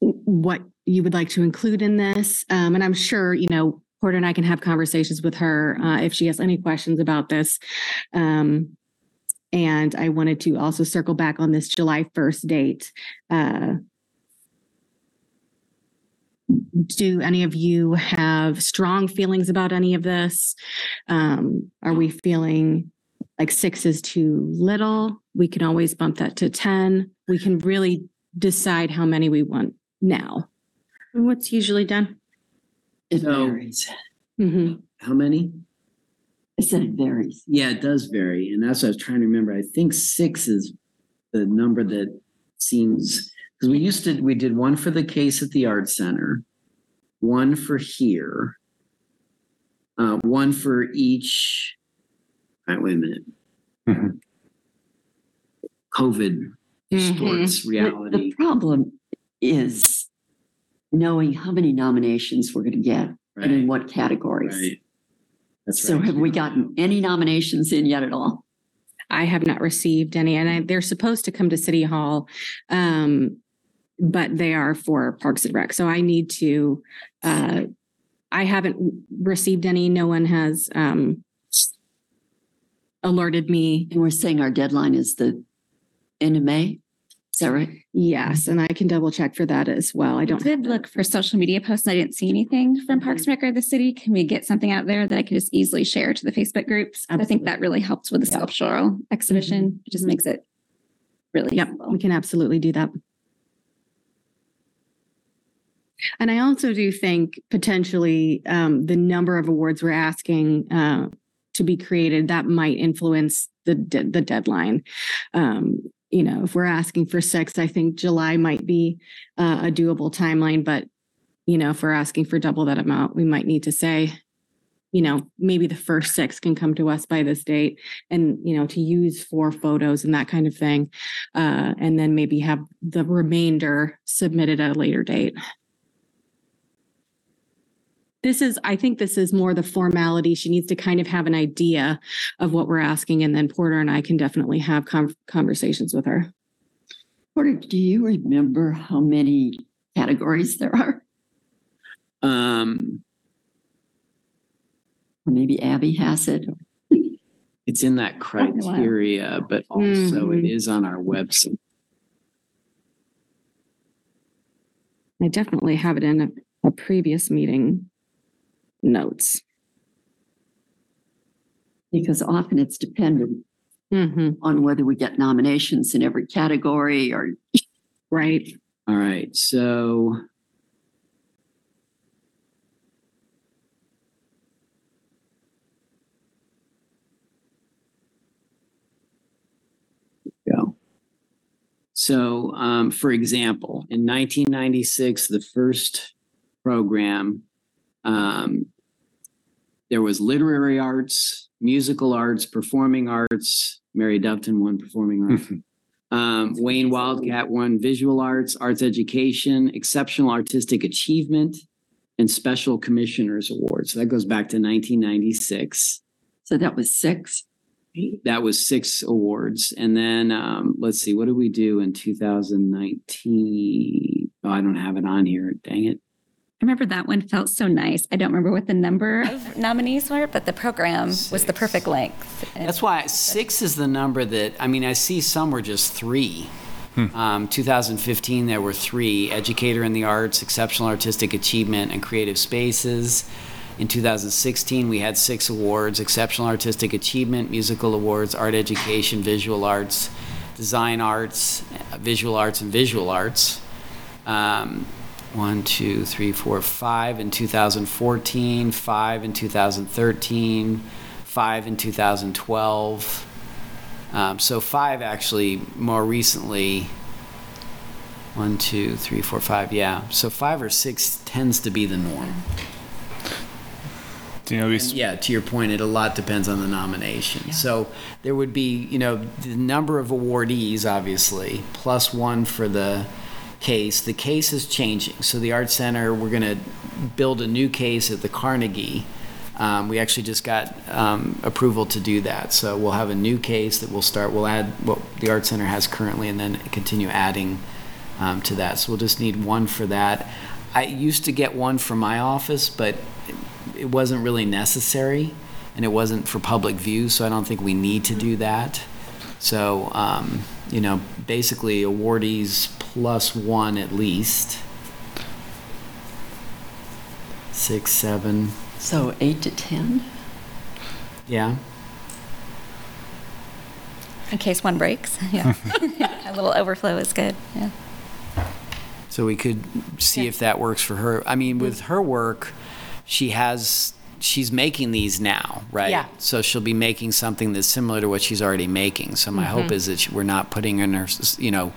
what you would like to include in this. Um, and I'm sure, you know, Porter and I can have conversations with her uh, if she has any questions about this. Um, and I wanted to also circle back on this July 1st date. Uh, do any of you have strong feelings about any of this? Um, are we feeling like six is too little? We can always bump that to 10. We can really decide how many we want now. What's usually done? It So- varies. Mhm. How many? I said it varies. Yeah, it does vary. And that's what I was trying to remember. I think six is the number that seems, because we used to, we did one for the case at the Art Center, one for here, uh, one for each. All right, wait a minute. Mhm. COVID distorts The- reality. The problem is knowing how many nominations we're going to get and in what categories. Right. That's So right. have we gotten any nominations in yet at all? I have not received any, and I, they're supposed to come to City Hall, um, but they are for Parks and Rec. So I need to. Uh, I haven't received any. No one has um, alerted me. And we're saying our deadline is the end of May. Is that right? Yes, and I can double check for that as well. I I don't. did look for social media posts. and I didn't see anything from Parks and Rec or the city. Can we get something out there that I could just easily share to the Facebook groups? I think that really helps with the sculptural exhibition. It just makes it really Yep, simple. we can absolutely do that. And I also do think potentially um, the number of awards we're asking uh, to be created that might influence the the deadline. Um, you know, if we're asking for six, I think July might be uh, a doable timeline. But you know, if we're asking for double that amount, we might need to say, you know, maybe the first six can come to us by this date, and you know, to use for photos and that kind of thing uh, and then maybe have the remainder submitted at a later date. This is, I think this is more the formality. She needs to kind of have an idea of what we're asking, and then Porter and I can definitely have con- conversations with her. Porter, do you remember how many categories there are? Um, Or maybe Abby has it. it's in that criteria, but also it Mhm. is on our website. I definitely have it in a, a previous meeting notes. Because often it's dependent Mhm, on whether we get nominations in every category or Right. All right, so. Go. So, um, for example, in 1996, the first program, um, there was literary arts, musical arts, performing arts. Mary Doveton won performing arts. Um, Wayne Wildcat won visual arts, arts education, exceptional artistic achievement, and special commissioners awards. So that goes back to 1996. so that was six. That was six awards. And then um, let's see, what did we do in 2019? Oh, I don't have it on here. Dang it. I remember that one felt so nice. I don't remember what the number of nominees were, but the program was the perfect length. That's why six is the number that, I mean, I see some were just three. Um, 2015, there were three educator in the arts, exceptional artistic achievement, and creative spaces. In 2016, we had six awards, Exceptional Artistic Achievement, Musical Awards, Art Education, Visual Arts, Design Arts, Visual Arts, and Visual Arts. Um, One, two, three, four, five in 2014, five in 2013, five in 2012. Um, So five actually more recently, one, two, three, four, five, yeah. So five or six tends to be the norm. Do you know, we, And yeah, to your point, it a lot depends on the nomination. So there would be, you know, the number of awardees, obviously, plus one for the case. The case is changing. So the Art Center, we're going to build a new case at the Carnegie. Um, we actually just got um, approval to do that. So we'll have a new case that we'll start. We'll add what the Art Center has currently, and then continue adding um, to that. So we'll just need one for that. I used to get one for my office, but it wasn't really necessary, and it wasn't for public view, so I don't think we need to do that. So, um, you know, basically awardees plus one at least. Six, seven, So eight to 10? yeah. In case one breaks. Yeah. A little overflow is good. Yeah. So we could see if that works for her. I mean, with her work, she has, she's making these now, right? Yeah. So she'll be making something that's similar to what she's already making. So my hope Mhm. is that she- we're not putting in her, you know,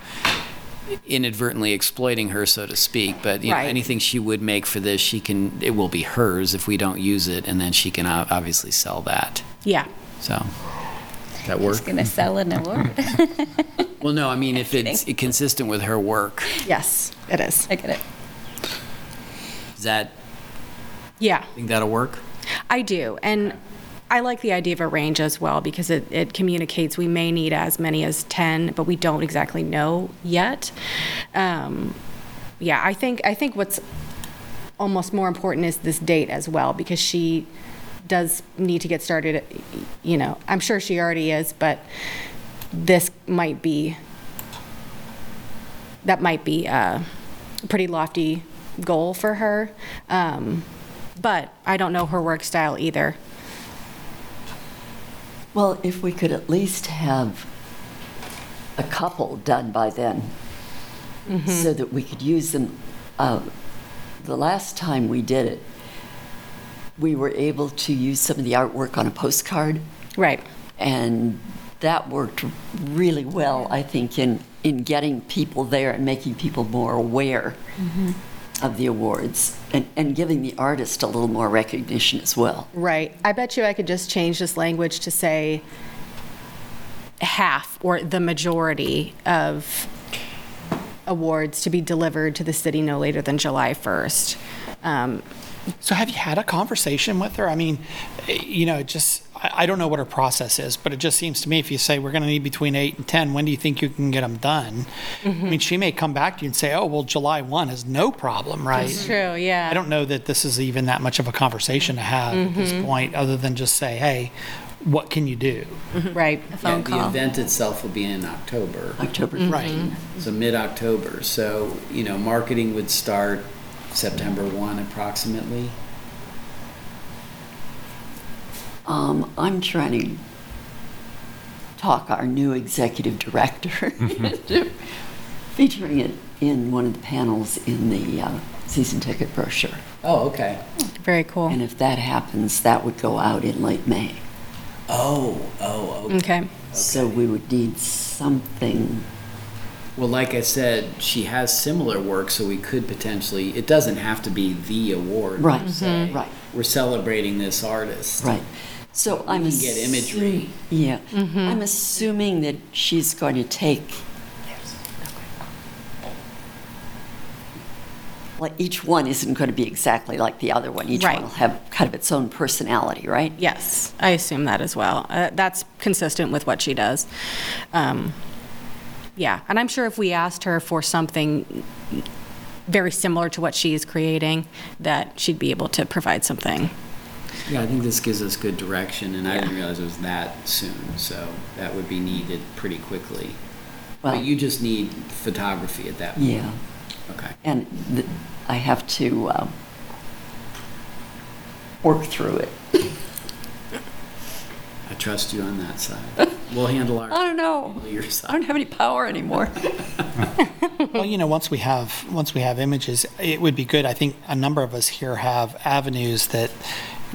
inadvertently exploiting her, so to speak. But, you know, anything she would make for this, she can, it will be hers if we don't use it, and then she can obviously sell that. Yeah. So, that work? Just gonna sell an award. Well, no, I mean, if it's consistent with her work, Yes, it is. I get it. is that, Yeah. think that'll work? I do. And I like the idea of a range as well because it, it communicates we may need as many as 10, but we don't exactly know yet. Um, yeah, I think, I think what's almost more important is this date as well because she does need to get started, you know, I'm sure she already is, but this might be, that might be a pretty lofty goal for her. Um, but I don't know her work style either. Well, if we could at least have a couple done by then, so that we could use them. Uh, The last time we did it, we were able to use some of the artwork on a postcard. Right. And that worked really well, I think, in, in getting people there and making people more aware of the awards and, and giving the artist a little more recognition as well. Right. I bet you I could just change this language to say half or the majority of awards to be delivered to the city no later than July 1st. Um, So have you had a conversation with her? I mean, you know, just, I, I don't know what her process is, but it just seems to me if you say we're going to need between eight and 10, when do you think you can get them done? I mean, she may come back to you and say, oh, well, July 1 is no problem, right? That's true, yeah. I don't know that this is even that much of a conversation to have at this Mhm. point, other than just say, hey, what can you do? Right. A phone Yeah, The event itself will be in October. October. Right. So mid-October. So, you know, marketing would start September 1 approximately. Um, I'm trying to talk our new executive director into featuring it in one of the panels in the uh, season ticket brochure. Oh, okay. Very cool. And if that happens, that would go out in late May. Oh, oh, okay. Okay. So we would need something. Well, like I said, she has similar work, so we could potentially, it doesn't have to be the award. per Right, se. right. We're celebrating this artist. Right. So I'm We can get imagery. Yeah. I'm assuming that she's going to take. Like each one isn't going to be exactly like the other one. Each Right. one will have kind of its own personality, right? Yes, I assume that as well. Uh, that's consistent with what she does. Um, yeah, and I'm sure if we asked her for something very similar to what she is creating, that she'd be able to provide something. Yeah, I think this gives us good direction, and I didn't realize it was that soon, so that would be needed pretty quickly. Well- But you just need photography at that point. Yeah. Okay. And th- I have to um, work through it. I trust you on that side. We'll handle our. I don't know. handle your side. I don't have any power anymore. Well, you know, once we have, once we have images, it would be good. I think a number of us here have avenues that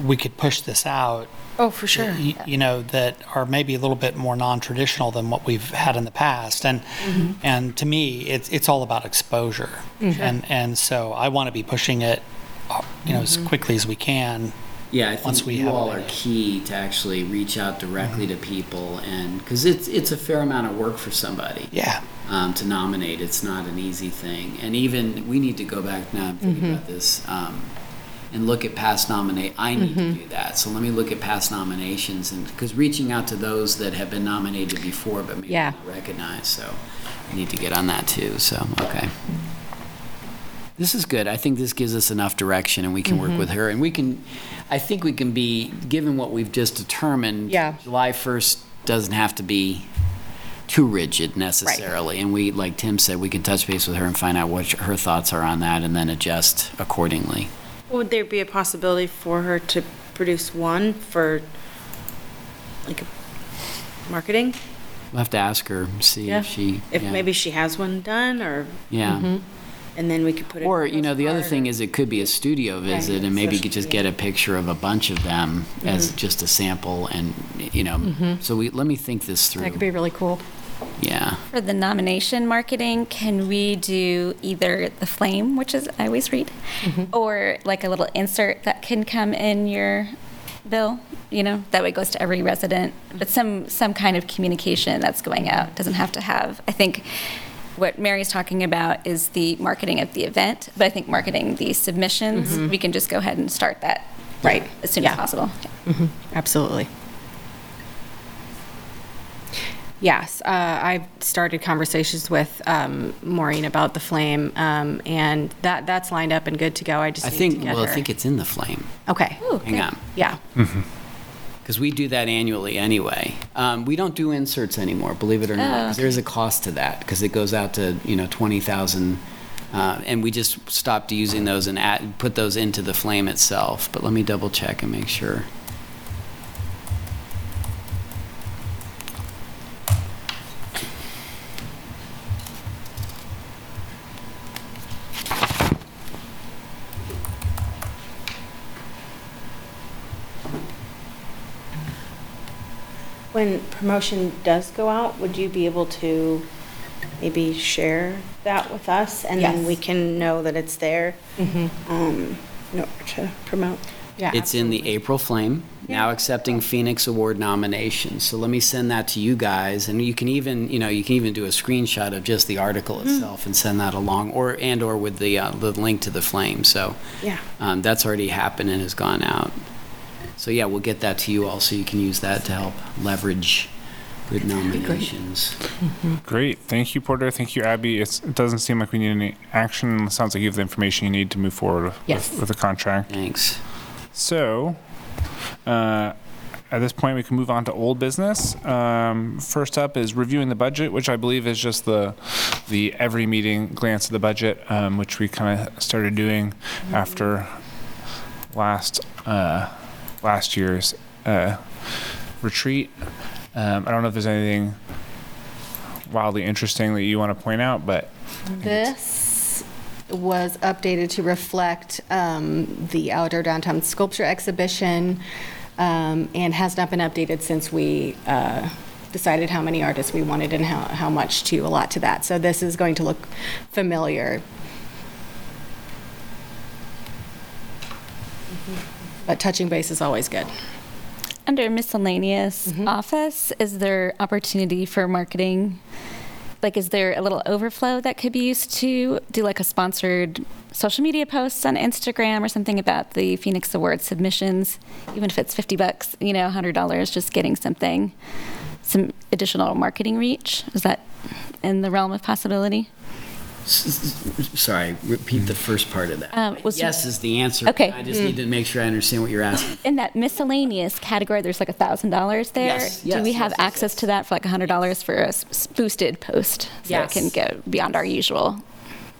we could push this out. Oh, for sure. y- You know, that are maybe a little bit more non-traditional than what we've had in the past. And, Mm-hmm. and to me, it's, it's all about exposure. Mhm. And, and so I want to be pushing it, uh, you know, as Mhm. quickly as we can. Yeah, I Once we you have all it. are key to actually reach out directly to people and, because it's, it's a fair amount of work for somebody. Yeah. Um, to nominate, it's not an easy thing. And even, we need to go back now and think Mhm. about this, um, and look at past nominate, I need to Mhm. do that. So let me look at past nominations and, because reaching out to those that have been nominated before but maybe Yeah. not recognized, so I need to get on that too, so, okay. This is good. I think this gives us enough direction and we can work Mhm. with her. And we can, I think we can be, given what we've just determined. Yeah. July 1st doesn't have to be too rigid necessarily. Right. And we, like Tim said, we can touch base with her and find out what her thoughts are on that and then adjust accordingly. Would there be a possibility for her to produce one for, like, marketing? We'll have to ask her, see Yeah. if she. If yeah. maybe she has one done, or? Yeah. Mhm. And then we could put it. Or, you know, the other thing is it could be a studio visit and maybe you could just get a picture of a bunch of them as Mhm. just a sample and, you know, Mhm. so we, let me think this through. That could be really cool. Yeah. For the nomination marketing, can we do either the flame, which is I always read, or like a little insert that can come in your bill? You know, that way it goes to every resident, but some some kind of communication that's going out doesn't have to have. I think what Mary's talking about is the marketing of the event, but I think marketing the submissions, Mhm. we can just go ahead and start that Right. as soon Yeah. as possible. Mhm. Absolutely. Yes, uh, I've started conversations with um, Maureen about the flame, um, and that that's lined up and good to go. I just I need think, to get well, I her. think it's in the flame. okay. Hang on. Yeah. Because we do that annually anyway. Um, we don't do inserts anymore, believe it or not. Oh, 'cause There's a cost to that because it goes out to, you know, 20,000. Uh, and we just stopped using those and add, put those into the flame itself. But let me double check and make sure. When promotion does go out, would you be able to maybe share that with us? And then Yes. we can know that it's there, Mhm. um, in order to promote? Yeah. It's in the April Flame, now accepting Phoenix Award nominations. So let me send that to you guys, and you can even, you know, you can even do a screenshot of just the article Mm. itself and send that along, or and or with the uh, the link to the Flame. So Yeah. um, that's already happened and has gone out. So yeah, we'll get that to you all, so you can use that to help leverage good nominations. Great. Thank you, Porter. Thank you, Abby. It's, it doesn't seem like we need any action. It sounds like you have the information you need to move forward Yes. with, with the contract. Thanks. So, uh, at this point, we can move on to old business. Um, first up is reviewing the budget, which I believe is just the the every meeting glance at the budget, um, which we kind of started doing after last uh, last year's uh, retreat. Um, I don't know if there's anything wildly interesting that you want to point out, but This was updated to reflect um, the outdoor downtown sculpture exhibition um, and has not been updated since we uh, decided how many artists we wanted and how, how much to allot to that. So this is going to look familiar. But touching base is always good. Under miscellaneous Mm-hmm. office, is there opportunity for marketing? Like, is there a little overflow that could be used to do like a sponsored social media posts on Instagram or something about the Phoenix Award submissions, even if it's 50 bucks, you know, $100, just getting something, some additional marketing reach? Is that in the realm of possibility? Sorry, repeat the first part of that. Um, was- yes is the answer. Okay. I just need to make sure I understand what you're asking. In that miscellaneous category, there's like a thousand dollars there. Yes, Do yes, we have yes, yes, access to that for like a hundred dollars for a s- boosted post? So Yes. it can go beyond our usual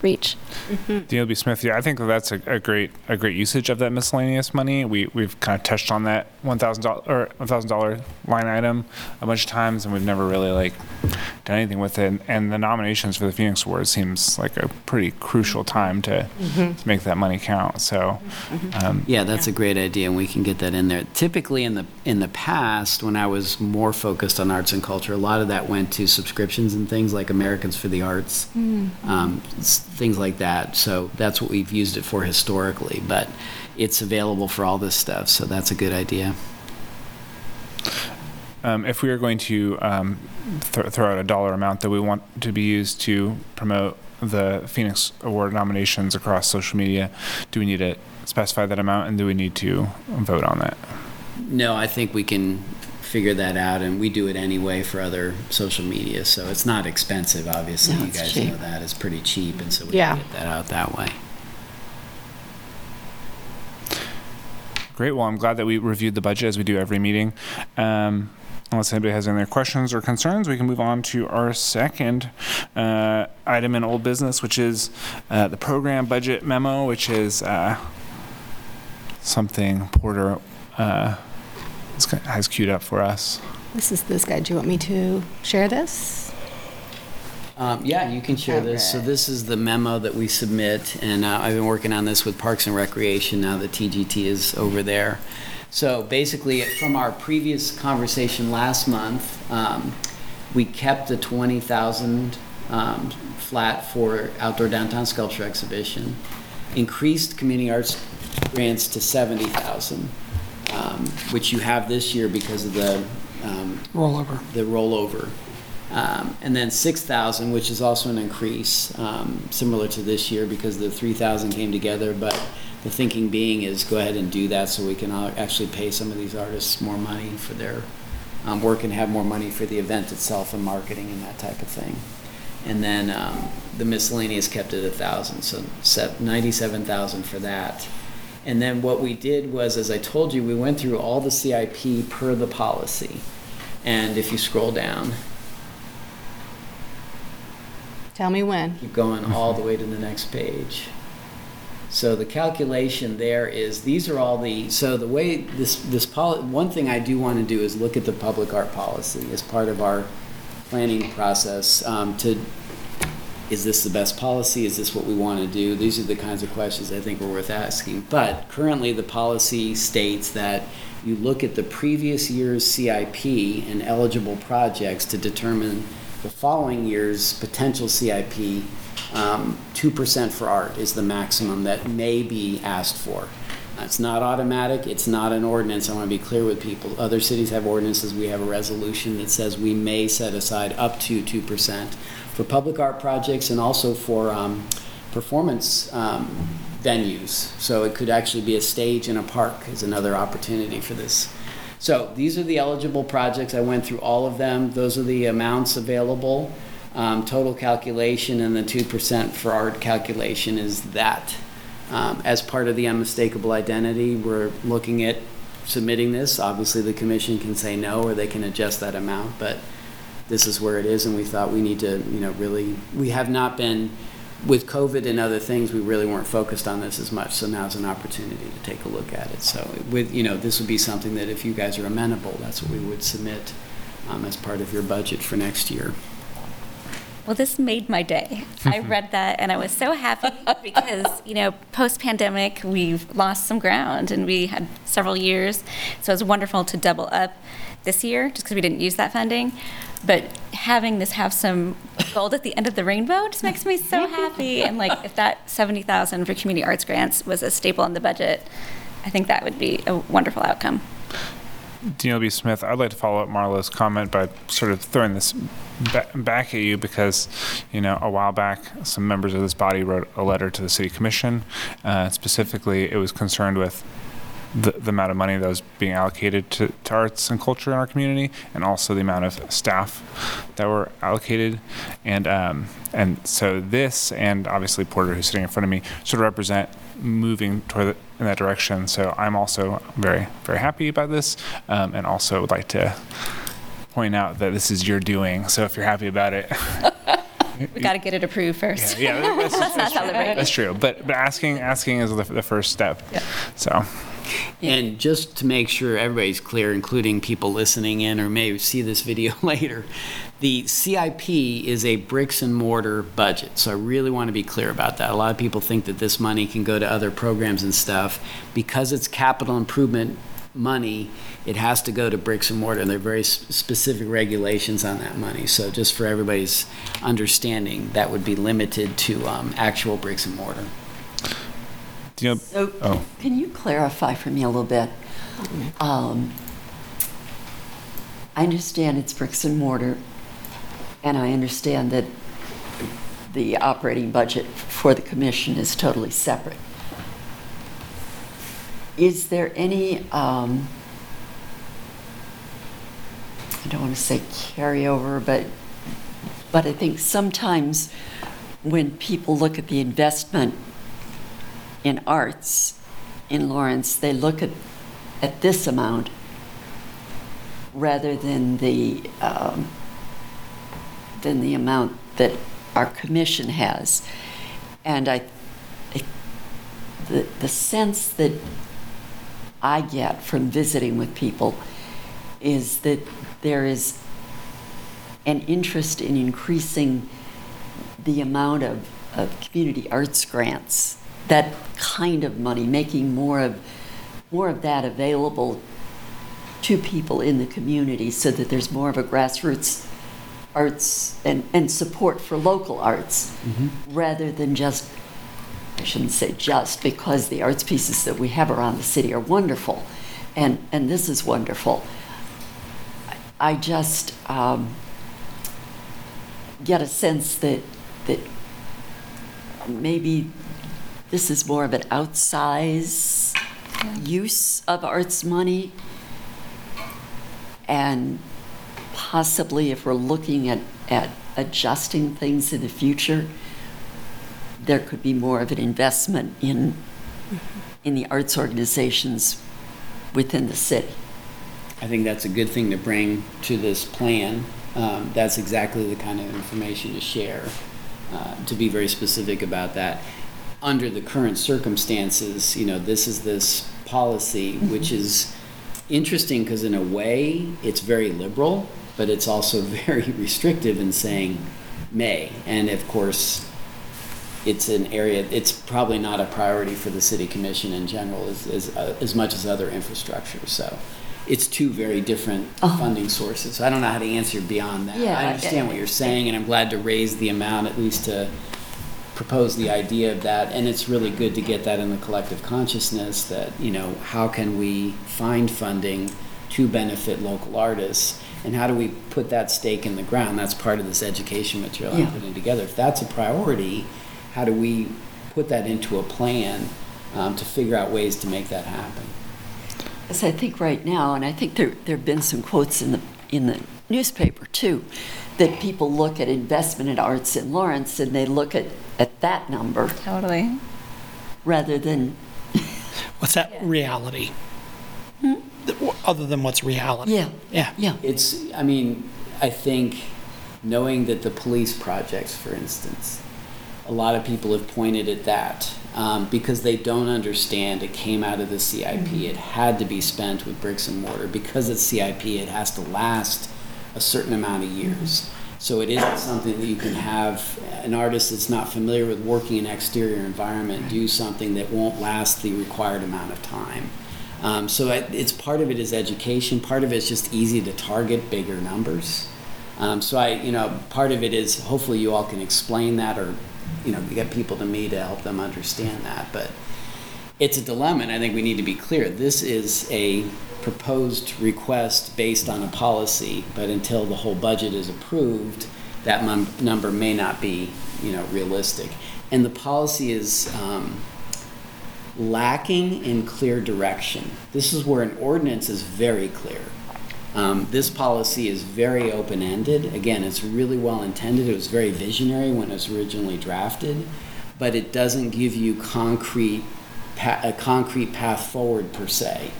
reach. DLB Smith, yeah, I think that that's a, a great a great usage of that miscellaneous money. We we've kind of touched on that one thousand dollar or one thousand dollar line item a bunch of times, and we've never really like done anything with it. And the nominations for the Phoenix Award seems like a pretty crucial time to, Mhm. to make that money count. So, um, Yeah, that's a great idea, and we can get that in there. Typically, in the in the past, when I was more focused on arts and culture, a lot of that went to subscriptions and things like Americans for the Arts, um, s- things like that. So that's what we've used it for historically. But it's available for all this stuff, so that's a good idea. um, if we are going to um, th- throw out a dollar amount that we want to be used to promote the Phoenix Award nominations across social media, do we need to specify that amount, and do we need to vote on that? No, I think we can figure that out, and we do it anyway for other social media, so it's not expensive. Obviously, No, you guys cheap. know that it's pretty cheap, and so we Yeah. can get that out that way. Great. Well, I'm glad that we reviewed the budget as we do every meeting. Um, unless anybody has any other questions or concerns, we can move on to our second uh, item in old business, which is uh, the program budget memo, which is uh, something Porter uh, has has queued up for us. This is this guy. Do you want me to share this? Um, yeah, you can share this. So this is the memo that we submit, and uh, I've been working on this with Parks and Recreation now that TGT is over there. So basically, from our previous conversation last month, um, we kept the twenty thousand um, flat for outdoor downtown sculpture exhibition, increased community arts grants to seventy thousand, um, which you have this year because of the um, Rollover. the rollover. Um, and then 6,000, which is also an increase, um, similar to this year because the 3,000 came together. But the thinking being is go ahead and do that so we can uh, actually pay some of these artists more money for their um, work and have more money for the event itself and marketing and that type of thing. And then um, the miscellaneous kept it a thousand, so se- 97,000 for that. And then what we did was, as I told you, we went through all the CIP per the policy. And if you scroll down, Tell me when. keep going all the way to the next page. So the calculation there is, these are all the, so the way this, this poli, one thing I do want to do is look at the public art policy as part of our planning process um, to, is this the best policy? Is this what we want to do? These are the kinds of questions I think are worth asking. But currently, the policy states that you look at the previous year's CIP and eligible projects to determine the following year's potential CIP. Um, 2% for art is the maximum that may be asked for. It's not automatic, it's not an ordinance, I want to be clear with people. Other cities have ordinances, we have a resolution that says we may set aside up to 2% for public art projects and also for um, performance um, venues. So it could actually be a stage in a park is another opportunity for this. So these are the eligible projects. I went through all of them. Those are the amounts available. Um, total calculation and the 2% for art calculation is that. Um, as part of the unmistakable identity, we're looking at submitting this. Obviously, the commission can say no or they can adjust that amount, but this is where it is, and we thought we need to, you know, really, we have not been, with COVID and other things, we really weren't focused on this as much, so now's an opportunity to take a look at it. So with, you know, this would be something that if you guys are amenable, that's what we would submit um, as part of your budget for next year. Well, this made my day. I read that and I was so happy because, you know, post pandemic, we've lost some ground and we had several years. So it was wonderful to double up this year just because we didn't use that funding. But having this have some gold at the end of the rainbow just makes me so happy. And like, if that 70,000 for community arts grants was a staple in the budget, I think that would be a wonderful outcome. DLB Smith, I'd like to follow up Marlo's comment by sort of throwing this ba- back at you because, you know, a while back, some members of this body wrote a letter to the city commission. Uh, specifically, it was concerned with the, the amount of money that was being allocated to, to arts and culture in our community, and also the amount of staff that were allocated. And um, and so this, and obviously Porter, who's sitting in front of me, sort of represent moving toward the, in that direction. So I'm also very very happy about this, um, and also would like to point out that this is your doing. So if you're happy about it, We got to get it approved first. Yeah, yeah, that's, Let's not celebrate. That's true. But but asking asking is the, the first step. Yeah. So And just to make sure everybody's clear, including people listening in or may see this video later, the CIP is a bricks and mortar budget. So I really want to be clear about that. A lot of people think that this money can go to other programs and stuff. Because it's capital improvement money, it has to go to bricks and mortar, and there are very specific regulations on that money. So just for everybody's understanding, that would be limited to um, actual bricks and mortar. Do you know? So, Oh. can you clarify for me a little bit? Um, I understand it's bricks and mortar, and I understand that the operating budget for the commission is totally separate. Is there any, um, I don't want to say carryover, but, but I think sometimes when people look at the investment in arts in Lawrence, they look at, at this amount rather than the, um, than the amount that our commission has. And I, I- the, the sense that I get from visiting with people is that there is an interest in increasing the amount of, of community arts grants, that kind of money, making more of, more of that available to people in the community so that there's more of a grassroots arts and, and support for local arts rather than just, I shouldn't say just, because the arts pieces that we have around the city are wonderful. And, and this is wonderful. I just um, get a sense that, that maybe this is more of an outsize use of arts money. And possibly if we're looking at, at adjusting things in the future, there could be more of an investment in, in the arts organizations within the city. I think that's a good thing to bring to this plan. Um, That's exactly the kind of information to share, uh, to be very specific about that. Under the current circumstances, you know, this is this policy, which is interesting because in a way, it's very liberal, but it's also very restrictive in saying may. And of course, it's an area, it's probably not a priority for the city commission in general as, as, uh, as much as other infrastructure. So it's two very different funding sources. So I don't know how to answer beyond that. Yeah, I understand what you're saying, and I'm glad to raise the amount, at least to propose the idea of that. And it's really good to get that in the collective consciousness that, you know, how can we find funding to benefit local artists? And how do we put that stake in the ground? That's part of this education material I'm putting together. If that's a priority, how do we put that into a plan um, to figure out ways to make that happen? As I think right now, and I think there, there have been some quotes in the, in the newspaper too, that people look at investment in arts in Lawrence and they look at, at that number Totally. rather than, What's that reality? Th- Other than what's reality? yeah, Yeah. yeah. It's, I mean, I think knowing that the police projects, for instance, a lot of people have pointed at that um, because they don't understand it came out of the CIP. It had to be spent with bricks and mortar. Because it's CIP, it has to last a certain amount of years. So it isn't something that you can have an artist that's not familiar with working in exterior environment do something that won't last the required amount of time. Um, so it, it's part of it is education. Part of it is just easy to target bigger numbers. Um, so I, you know, part of it is hopefully you all can explain that or, you know, get people to me to help them understand that. But it's a dilemma, and I think we need to be clear. This is a proposed request based on a policy, but until the whole budget is approved, that mum- number may not be, you know, realistic. And the policy is um, lacking in clear direction. This is where an ordinance is very clear. Um, this policy is very open-ended. Again, it's really well intended. It was very visionary when it was originally drafted, but it doesn't give you concrete pa- a concrete path forward per se.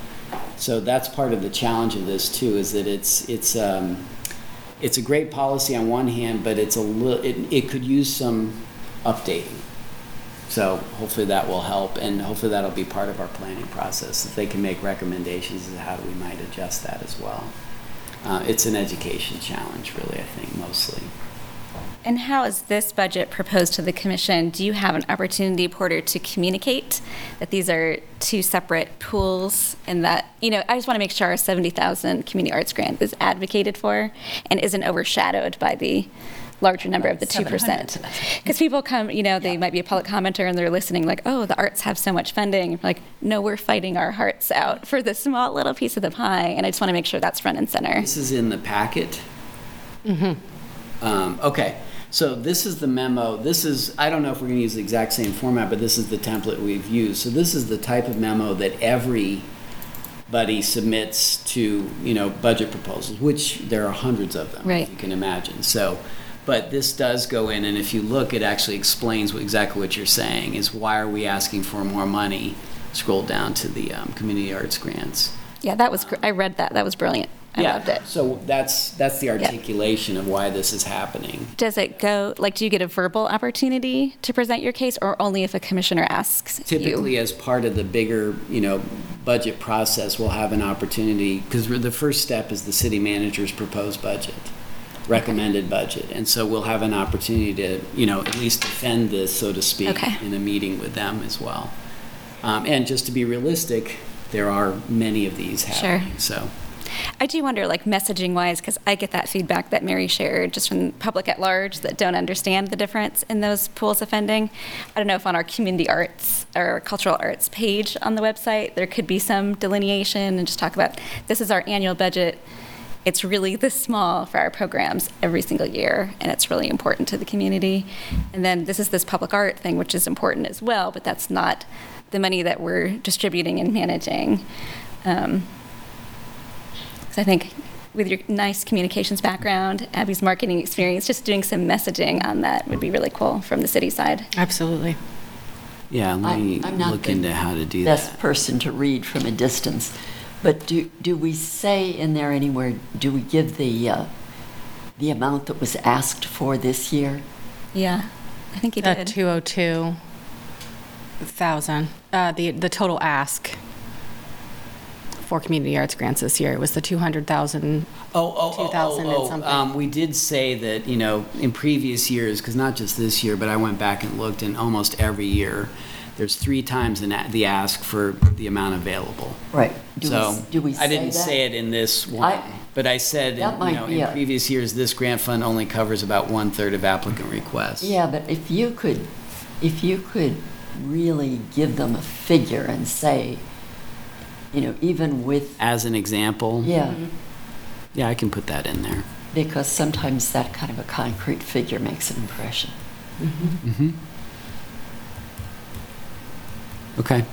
So that's part of the challenge of this too, is that it's it's um, it's a great policy on one hand, but it's a little, it, it could use some updating. So hopefully that will help, and hopefully that'll be part of our planning process, if they can make recommendations as to how we might adjust that as well. Uh, it's an education challenge, really, I think, mostly. And how is this budget proposed to the commission? Do you have an opportunity, Porter, to communicate that these are two separate pools and that, you know, I just want to make sure our 70,000 community arts grant is advocated for and isn't overshadowed by the larger number of the 2%. Because people come, you know, they might be a public commenter and they're listening like, oh, the arts have so much funding. Like, no, we're fighting our hearts out for this small little piece of the pie. And I just want to make sure that's front and center. This is in the packet. Um, okay, so this is the memo. This is, I don't know if we're gonna use the exact same format, but this is the template we've used. So this is the type of memo that everybody submits to, you know, budget proposals, which there are hundreds of them. Right. You can imagine. So, but this does go in, and if you look, it actually explains what, exactly what you're saying, is why are we asking for more money? Scroll down to the, um, community arts grants. Yeah, that was, I read that. That was brilliant. I Yeah, loved it. So that's, that's the articulation of why this is happening. Does it go, like, do you get a verbal opportunity to present your case or only if a commissioner asks you? Typically, as part of the bigger, you know, budget process, we'll have an opportunity, because the first step is the city manager's proposed budget, recommended budget. And so we'll have an opportunity to, you know, at least defend this, so to speak, Okay. in a meeting with them as well. Um, And just to be realistic, there are many of these Sure. happening, so. I do wonder, like, messaging wise, because I get that feedback that Mary shared just from the public at large that don't understand the difference in those pools of funding. I don't know if on our community arts or cultural arts page on the website, there could be some delineation and just talk about this is our annual budget. It's really this small for our programs every single year, and it's really important to the community. And then this is this public art thing, which is important as well, but that's not the money that we're distributing and managing. Um, I think with your nice communications background, Abby's marketing experience, just doing some messaging on that would be really cool from the city side. Absolutely. Yeah, let I- me I'm not look the into how to do best that. person to read from a distance. But do, do we say in there anywhere, do we give the, uh, the amount that was asked for this year? Yeah, I think you The did. 202,000, uh, the, the total ask for community arts grants this year It was the 200,000. Oh, oh, oh, 2,000 and oh, oh, something. um, we did say that, you know, in previous years, because not just this year, but I went back and looked, and almost every year, there's three times an a- the ask for the amount available. Right. Do we So, s- do we I didn't say that? say it in this one, I- but I said, That in, might you know, be in a- previous years, this grant fund only covers about one-third of applicant requests. Yeah, but if you could, if you could really give them a figure and say, you know, even with, As an example. yeah, Yeah, I can put that in there. because sometimes that kind of a concrete figure makes an impression. Mm-hmm. Mm-hmm. Okay.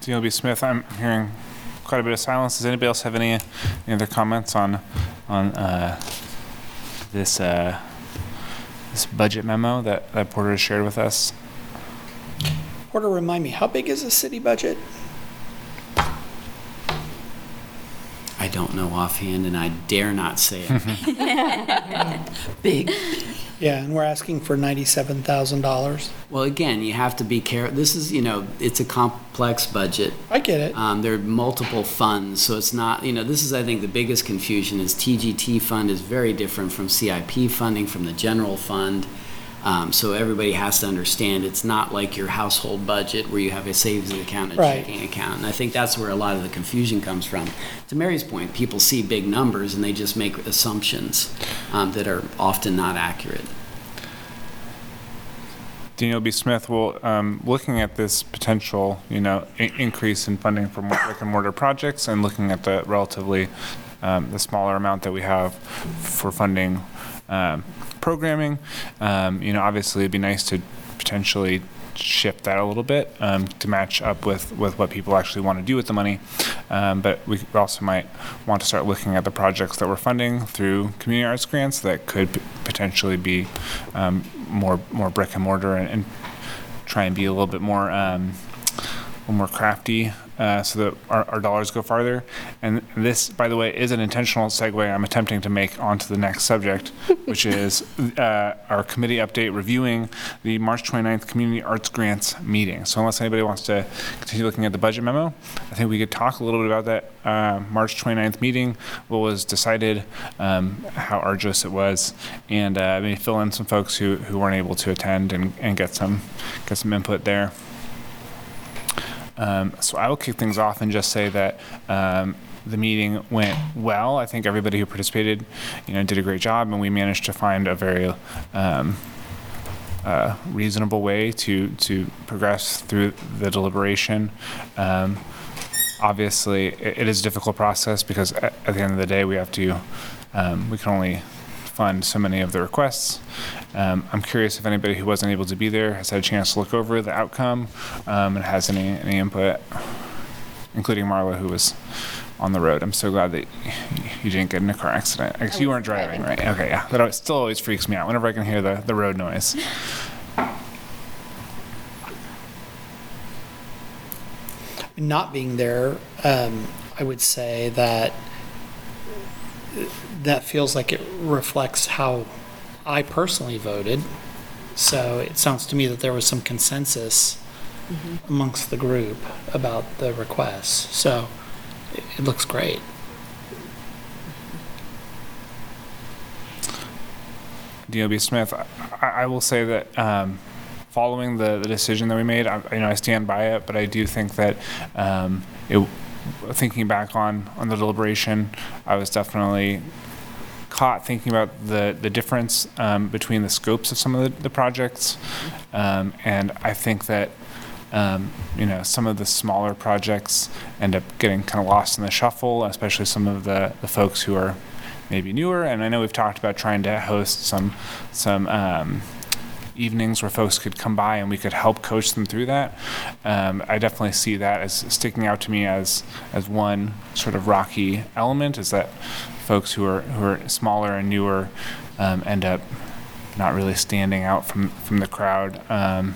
DLB Smith, I'm hearing quite a bit of silence. Does anybody else have any, any other comments on on uh, this uh, this budget memo that, that Porter has shared with us? Porter, remind me, how big is the city budget? I don't know offhand, and I dare not say it. Big. Yeah, and we're asking for ninety-seven thousand dollars. Well, again, you have to be careful. This is, you know, it's a complex budget. I get it. Um, there are multiple funds, so it's not, you know, this is, I think, the biggest confusion is TGT fund is very different from CIP funding, from the general fund. Um, so everybody has to understand it's not like your household budget where you have a savings account and a Right. checking account. And I think that's where a lot of the confusion comes from. To Mary's point, people see big numbers and they just make assumptions um, that are often not accurate. Daniel B. Smith, well, um, looking at this potential, you know, i- increase in funding for more brick and mortar projects and looking at the relatively, um, the smaller amount that we have for funding, um, programming, um, you know, obviously it'd be nice to potentially shift that a little bit, um, to match up with, with what people actually want to do with the money. Um, but we also might want to start looking at the projects that we're funding through community arts grants that could p- potentially be, um, more, more brick and mortar and, and try and be a little bit more, little more crafty uh, so that our, our dollars go farther. And this, by the way, is an intentional segue I'm attempting to make onto the next subject, which is uh, our committee update reviewing the March 29th Community Arts Grants meeting. So unless anybody wants to continue looking at the budget memo, I think we could talk a little bit about that uh, March 29th meeting, what was decided, um, how arduous it was, and uh, maybe fill in some folks who, who weren't able to attend and, and get some get some input there. Um, so I will kick things off and just say that um, the meeting went well. I think everybody who participated, you know, did a great job, and we managed to find a very um, uh, reasonable way to to progress through the deliberation. Um, obviously, it, it is a difficult process because at, at the end of the day, we have to um, we can only fund so many of the requests. Um, I'm curious if anybody who wasn't able to be there has had a chance to look over the outcome um, and has any, any input, including Marla, who was on the road. I'm so glad that you didn't get in a car accident. I guess you weren't driving, right? Okay, yeah. That always, still always freaks me out whenever I can hear the, the road noise. not being there, um, I would say that that feels like it reflects how I personally voted. So it sounds to me that there was some consensus amongst the group about the requests. So it, it looks great. DOB Smith, I, I will say that um, following the, the decision that we made, I, you know, I stand by it, but I do think that um, it, thinking back on, on the deliberation, I was definitely caught thinking about the, the difference um, between the scopes of some of the, the projects. Um, and I think that, um, you know, some of the smaller projects end up getting kind of lost in the shuffle, especially some of the, the folks who are maybe newer. And I know we've talked about trying to host some, some, um, evenings where folks could come by and we could help coach them through that. Um, I definitely see that as sticking out to me as as one sort of rocky element is that folks who are who are smaller and newer um, end up not really standing out from from the crowd. Um,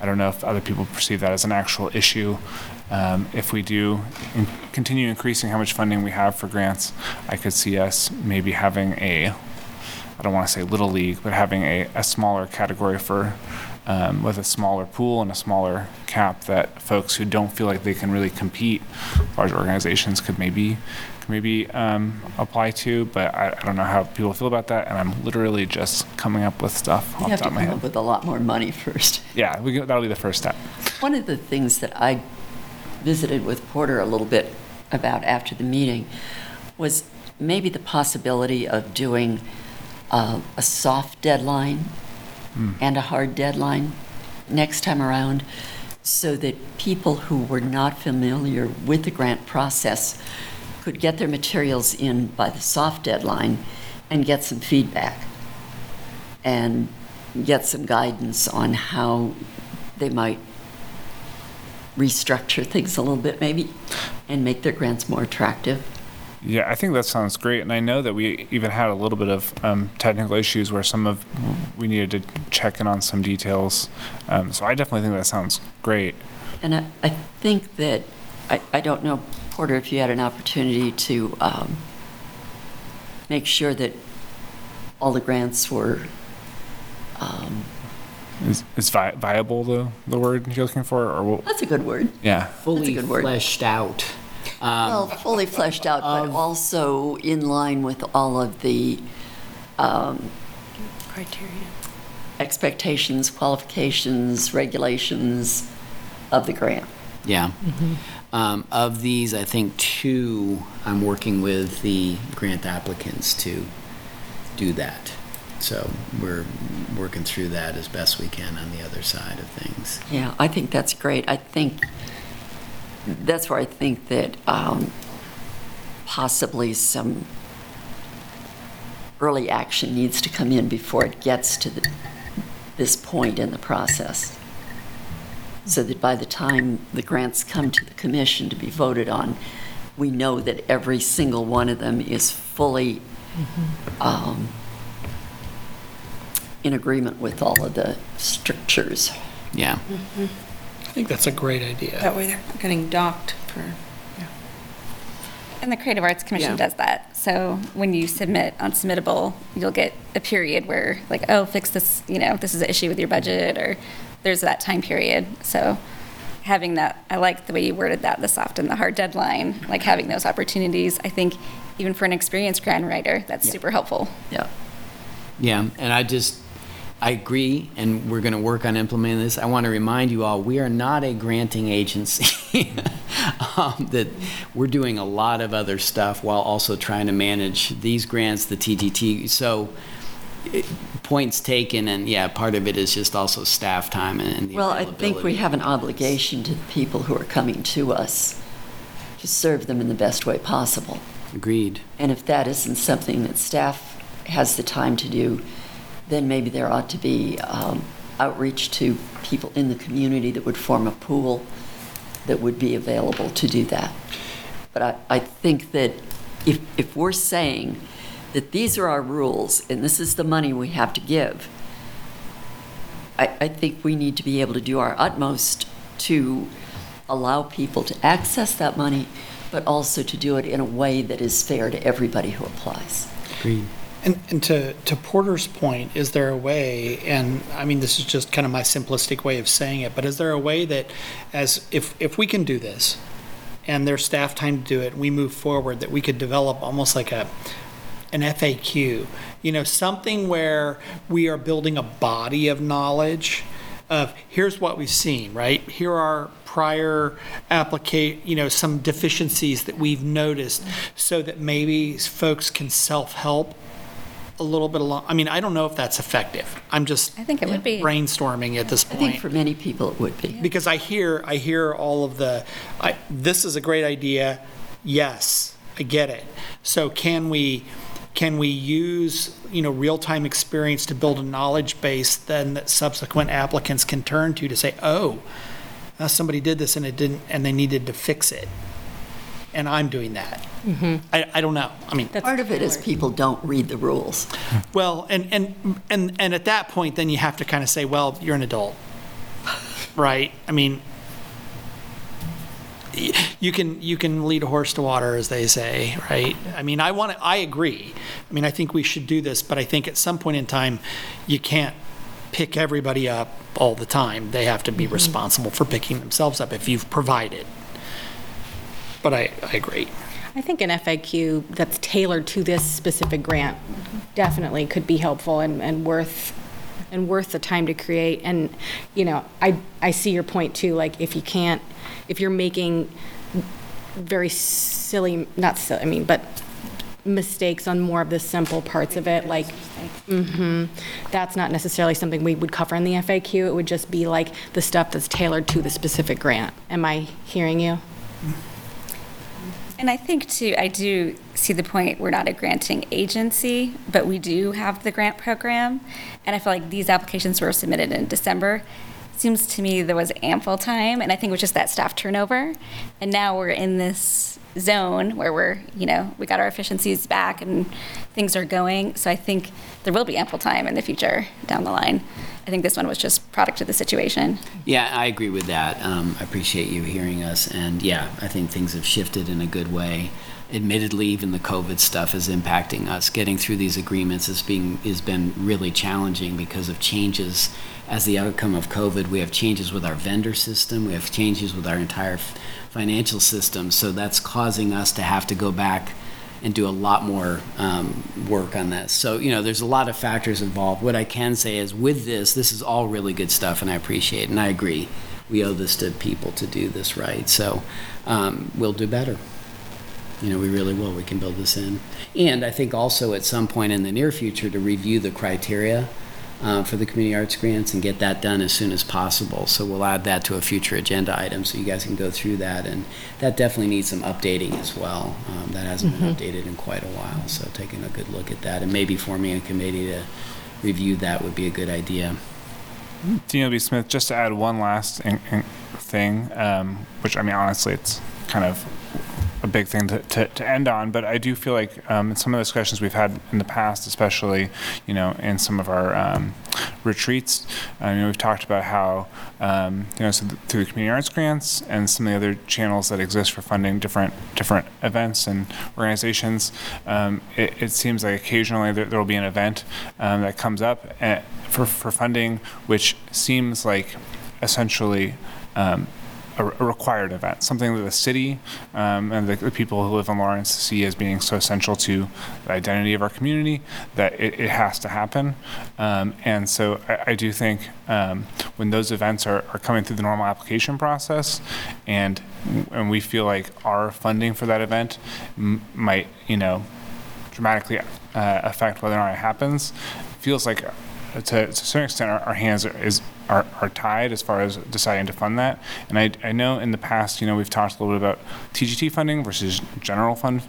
I don't know if other people perceive that as an actual issue. Um, if we do in- continue increasing how much funding we have for grants, I could see us maybe having a I don't want to say little league, but having a, a smaller category for um, with a smaller pool and a smaller cap that folks who don't feel like they can really compete, large organizations could maybe maybe um, apply to. But I, I don't know how people feel about that, and I'm literally just coming up with stuff You off have the to top of my come head. up with a lot more money first. Yeah, we, can- that'll be the first step. One of the things that I visited with Porter a little bit about after the meeting was maybe the possibility of doing uh, a soft deadline Hmm. and a hard deadline next time around so that people who were not familiar with the grant process could get their materials in by the soft deadline and get some feedback and get some guidance on how they might restructure things a little bit maybe and make their grants more attractive. Yeah, I think that sounds great, and I know that we even had a little bit of um, technical issues where some of we needed to check in on some details. Um, so I definitely think that sounds great. And I, I think that, I, I don't know, Porter, if you had an opportunity to um, make sure that all the grants were, um, Is, is vi- viable the the word you're looking for, or what? that's a good word. Yeah. Fully good word. fleshed out. Um, Well, fully fleshed out, but also in line with all of the um, Criteria. expectations, qualifications, regulations of the grant. Yeah. Um, of these, I think two, I'm working with the grant applicants to do that. So we're working through that as best we can on the other side of things. Yeah, I think that's great. I think, that's where I think that um, possibly some early action needs to come in before it gets to the- this point in the process. So that by the time the grants come to the commission to be voted on, we know that every single one of them is fully um, in agreement with all of the strictures. Yeah. I think that's a great idea. That way they're not getting docked for, And the Creative Arts Commission Yeah. does that. So when you submit on submittable, you'll get a period where like, oh, fix this, you know, this is an issue with your budget or there's that time period. So having that, I like the way you worded that, the soft and the hard deadline, like having those opportunities. I think even for an experienced grant writer, that's super helpful. Yeah. Yeah, and I just, I agree, and we're going to work on implementing this. I want to remind you all, we are not a granting agency. um, that we're doing a lot of other stuff while also trying to manage these grants, the TGT. So, points taken, and yeah, part of it is just also staff time and, Well, I think we have an obligation to the people who are coming to us to serve them in the best way possible. Agreed. And if that isn't something that staff has the time to do, then maybe there ought to be um, outreach to people in the community that would form a pool that would be available to do that. But I, I think that if, if we're saying that these are our rules and this is the money we have to give, I, I think we need to be able to do our utmost to allow people to access that money, but also to do it in a way that is fair to everybody who applies. Agreed. And, and to, to Porter's point, is there a way, and I mean, this is just kind of my simplistic way of saying it, but is there a way that as, if, if we can do this and there's staff time to do it, we move forward, that we could develop almost like a, an FAQ, you know, something where we are building a body of knowledge of here's what we've seen, right? Here are prior applicate, you know, some deficiencies that we've noticed so that maybe folks can self-help a little bit along. I mean, I don't know if that's effective. I'm just I think it would be. brainstorming at this point. I point. think for many people it would be. because I hear I hear all of the I, this is a great idea. Yes, I get it. So can we can we use you know real time experience to build a knowledge base then that subsequent applicants can turn to to say oh uh, somebody did this and it didn't and they needed to fix it and I'm doing that. I, I don't know. I mean, Part of it is people don't read the rules. well, and, and, and, and at that point, then you have to kind of say, well, you're an adult, right? I mean, y- you can, you can lead a horse to water, as they say, right? I mean, I want to, I agree. I mean, I think we should do this, but I think at some point in time, you can't pick everybody up all the time. They have to be mm-hmm. responsible for picking themselves up if you've provided. But I, I agree. I think an FAQ that's tailored to this specific grant mm-hmm. definitely could be helpful and, and worth, and worth the time to create. And, you know, I, I see your point too, like if you can't, if you're making very silly, not silly, I mean, but mistakes on more of the simple parts of it, like, hmm that's not necessarily something we would cover in the FAQ. It would just be like the stuff that's tailored to the specific grant. Am I hearing you? And I think too, I do see the point, we're not a granting agency, but we do have the grant program. And I feel like these applications were submitted in December. Seems to me there was ample time, and I think it was just that staff turnover. And now we're in this zone where we're, you know, we got our efficiencies back and things are going. So I think there will be ample time in the future down the line. I think this one was just product of the situation. Yeah, I agree with that. Um, I appreciate you hearing us, and yeah, I think things have shifted in a good way. Admittedly, even the COVID stuff is impacting us. Getting through these agreements is being has been really challenging because of changes as the outcome of COVID. We have changes with our vendor system. We have changes with our entire f- financial system. So that's causing us to have to go back and do a lot more um, work on this. So, you know, there's a lot of factors involved. What I can say is with this, this is all really good stuff, and I appreciate it. And I agree. We owe this to people to do this right. So um, we'll do better. You know, we really will. We can build this in. And I think also at some point in the near future to review the criteria uh, for the community arts grants and get that done as soon as possible. So we'll add that to a future agenda item so you guys can go through that. And that definitely needs some updating as well. Um, that hasn't been Mhm. updated in quite a while. So taking a good look at that and maybe forming a committee to review that would be a good idea. Dino B. Smith, just to add one last in, in thing, um, which I mean, honestly, it's kind of a big thing to, to, to end on, but I do feel like um, in some of the discussions we've had in the past, especially, you know, in some of our um, retreats, you know, we've talked about how, um, you know, so th- through the community arts grants and some of the other channels that exist for funding different different events and organizations, um, it, it seems like occasionally there will be an event um, that comes up uh, for, for funding, which seems like essentially um, a, a required event, something that the city um, and the, the people who live in Lawrence see as being so essential to the identity of our community that it, it has to happen. Um, and so I, I do think um, when those events are, are coming through the normal application process and and we feel like our funding for that event m- might, you know, dramatically uh, affect whether or not it happens, it feels like to, to a certain extent our, our hands are, is are, are tied as far as deciding to fund that. And I, I know in the past, you know, we've talked a little bit about TGT funding versus general fund.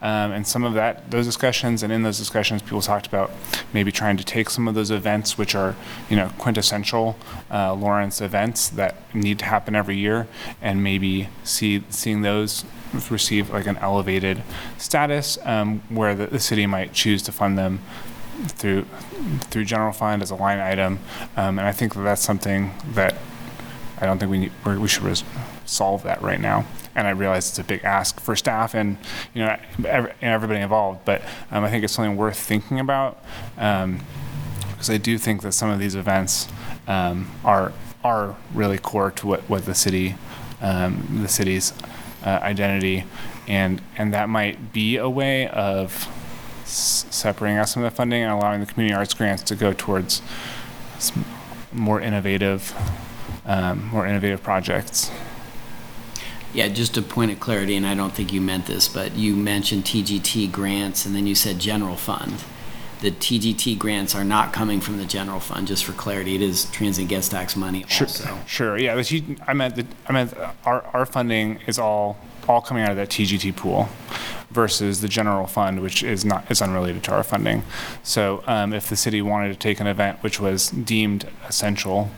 Um, and some of that, those discussions, and in those discussions, people talked about maybe trying to take some of those events, which are, you know, quintessential uh, Lawrence events that need to happen every year, and maybe see seeing those receive like an elevated status, um, where the, the city might choose to fund them through through general fund as a line item, um, and I think that that's something that I don't think we need, we should res- solve that right now. And I realize it's a big ask for staff and you know and everybody involved, but um, I think it's something worth thinking about um, because I do think that some of these events um, are are really core to what, what the city um, the city's uh, identity and and that might be a way of s- separating out some of the funding and allowing the community arts grants to go towards s- more innovative um, more innovative projects. Yeah, just a point of clarity, and I don't think you meant this, but you mentioned TGT grants and then you said general fund. The TGT grants are not coming from the general fund, just for clarity. It is transient guest tax money also. Sure, yeah. The T- I meant the, I meant our, our funding is all all coming out of that TGT pool versus the general fund, which is not is unrelated to our funding. So um, if the city wanted to take an event which was deemed essential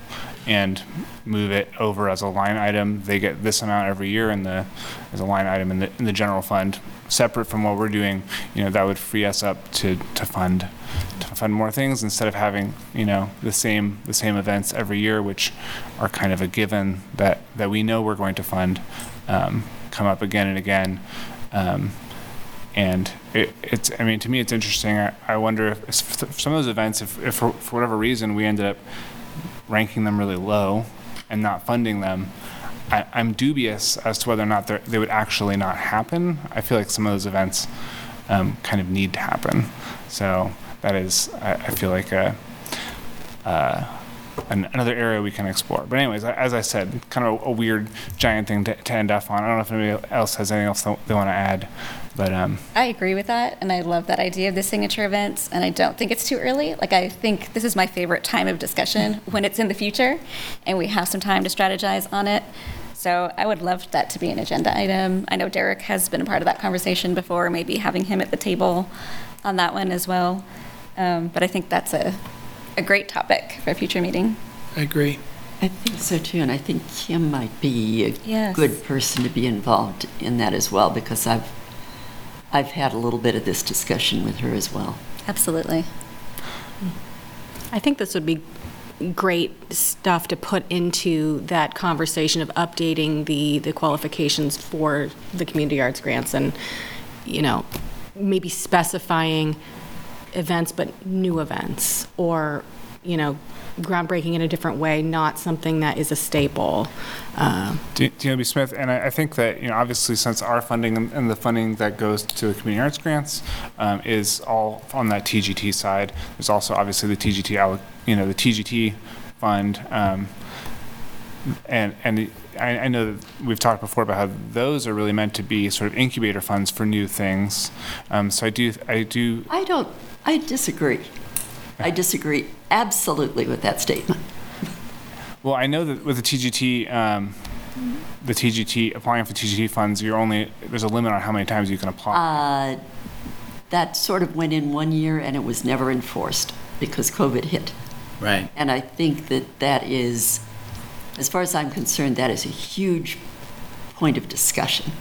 and move it over as a line item, they get this amount every year in the as a line item in the in the general fund, separate from what we're doing. You know that would free us up to to fund to fund more things instead of having you know the same the same events every year, which are kind of a given that that we know we're going to fund, um, come up again and again. Um, and it, it's, I mean, to me, it's interesting. I, I wonder if, some of those events, if, if for, for whatever reason we ended up ranking them really low and not funding them, I, I'm dubious as to whether or not they would actually not happen. I feel like some of those events um, kind of need to happen. So that is, I, I feel like a, uh, an, another area we can explore. But anyways, as I said, kind of a, weird giant thing to, to end off on. I don't know if anybody else has anything else they want to add, but um, I agree with that, and I love that idea of the signature events, and I don't think it's too early. Like, I think this is my favorite time of discussion when it's in the future and we have some time to strategize on it. So I would love that to be an agenda item. I know Derek has been a part of that conversation before, maybe having him at the table on that one as well. Um, but I think that's a, a great topic for a future meeting. I agree. I think so too, and I think Kim might be a Yes. good person to be involved in that as well, because I've, I've had a little bit of this discussion with her as well. Absolutely. I think this would be great stuff to put into that conversation of updating the, the qualifications for the community arts grants and, you know, maybe specifying events, but new events, or, you know, groundbreaking in a different way, not something that is a staple. Um, D- DLB Smith, and I, I think that, you know, obviously since our funding and, and the funding that goes to the community arts grants um, is all on that TGT side, there's also obviously the TGT, you know, the TGT fund. Um, and and I, I know that we've talked before about how those are really meant to be sort of incubator funds for new things. Um, so I do, I do, I don't, I disagree. I disagree absolutely with that statement. well, I know that with the TGT, um, the TGT, applying for TGT funds, you're only, there's a limit on how many times you can apply. Uh, that sort of went in one year and it was never enforced because COVID hit. Right. And I think that that is, as far as I'm concerned, that is a huge point of discussion.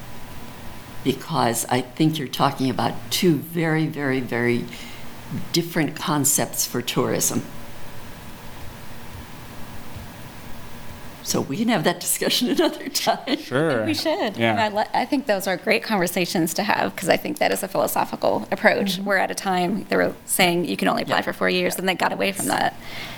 because I think you're talking about two very, very, very different concepts for tourism. So we can have that discussion another time. Sure. We should. Yeah. And I, li- I think those are great conversations to have because I think that is a philosophical approach. We're at a time they were saying you can only apply for four years, and they got away from that.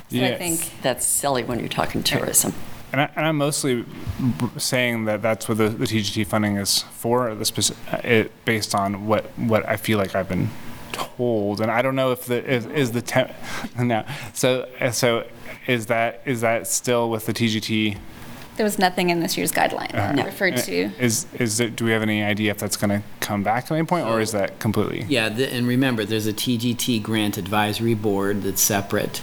So I think That's silly when you're talking tourism. And, I, and I'm mostly b- saying that that's what the, the TGT funding is for, the speci- uh, it, based on what, what I feel like I've been told. And I don't know if the is, is the temp no. So uh, so is that is that still with the TGT? there was nothing in this year's guideline uh, referred uh, to. Is is it? Do we have any idea if that's going to come back at any point, or is that completely? Yeah, the, and remember, there's a TGT grant advisory board that's separate.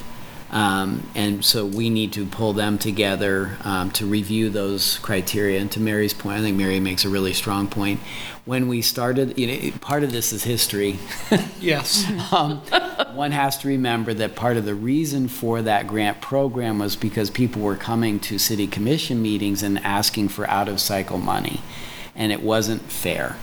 Um, and so we need to pull them together um, to review those criteria. And to Mary's point, I think Mary makes a really strong point. When we started, you know, part of this is history. Yes. um, one has to remember that part of the reason for that grant program was because people were coming to city commission meetings and asking for out of cycle money, and it wasn't fair.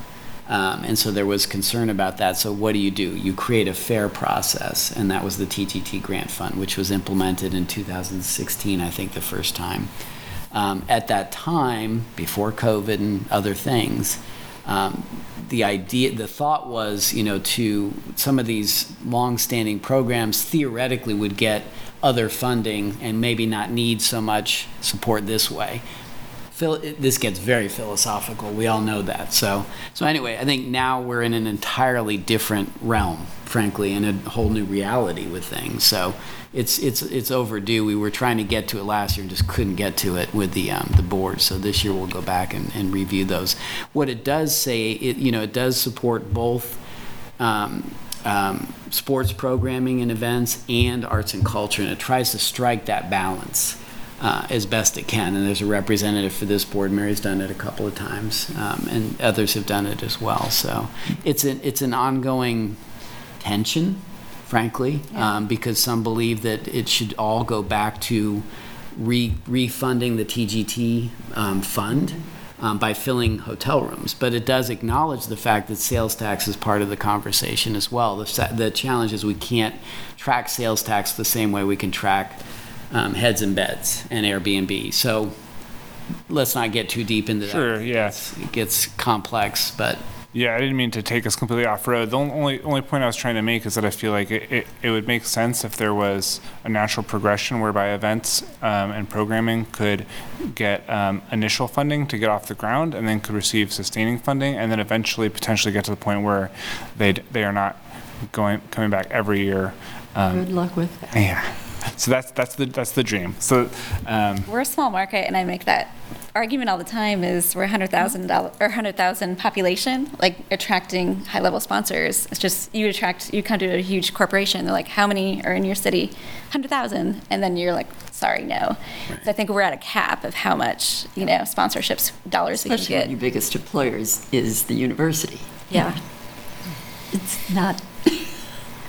Um, and so there was concern about that. So what do you do? You create a fair process, and that was the TGT grant fund, which was implemented in 2016, I think, the first time. Um, at that time, before COVID and other things, um, the idea, the thought was, you know, to some of these long-standing programs theoretically would get other funding and maybe not need so much support this way. Phil, this gets very philosophical. We all know that. So, so anyway, I think now we're in an entirely different realm, frankly, and a whole new reality with things. So, it's it's it's overdue. We were trying to get to it last year and just couldn't get to it with the um, the board. So this year we'll go back and, and review those. What it does say, it you know, it does support both. Um, um, sports programming and events and arts and culture, and it tries to strike that balance uh, as best it can. And there's a representative for this board. Mary's done it a couple of times, um, and others have done it as well. So it's an it's an ongoing tension, frankly, um, because some believe that it should all go back to re- refunding the TGT um, fund. Um, by filling hotel rooms, but it does acknowledge the fact that sales tax is part of the conversation as well. The, the challenge is we can't track sales tax the same way we can track um, heads and beds and Airbnb. So let's not get too deep into that. Sure. Yeah. It gets complex, but Yeah, I didn't mean to take us completely off road. The only only point I was trying to make is that I feel like it, it, it would make sense if there was a natural progression whereby events um, and programming could get um, initial funding to get off the ground and then could receive sustaining funding and then eventually potentially get to the point where they they are not going coming back every year. Um, Good luck with that. yeah. So that's that's the that's the dream. So um, We're a small market, and I make that argument all the time. Is we're a hundred thousand dollar or hundred thousand population, like attracting high level sponsors. It's just you attract you come to a huge corporation. They're like, how many are in your city? Hundred thousand, and then you're like, sorry, no. So I think we're at a cap of how much you know sponsorships dollars we Especially can get. your biggest employers is the university. Yeah. It's not,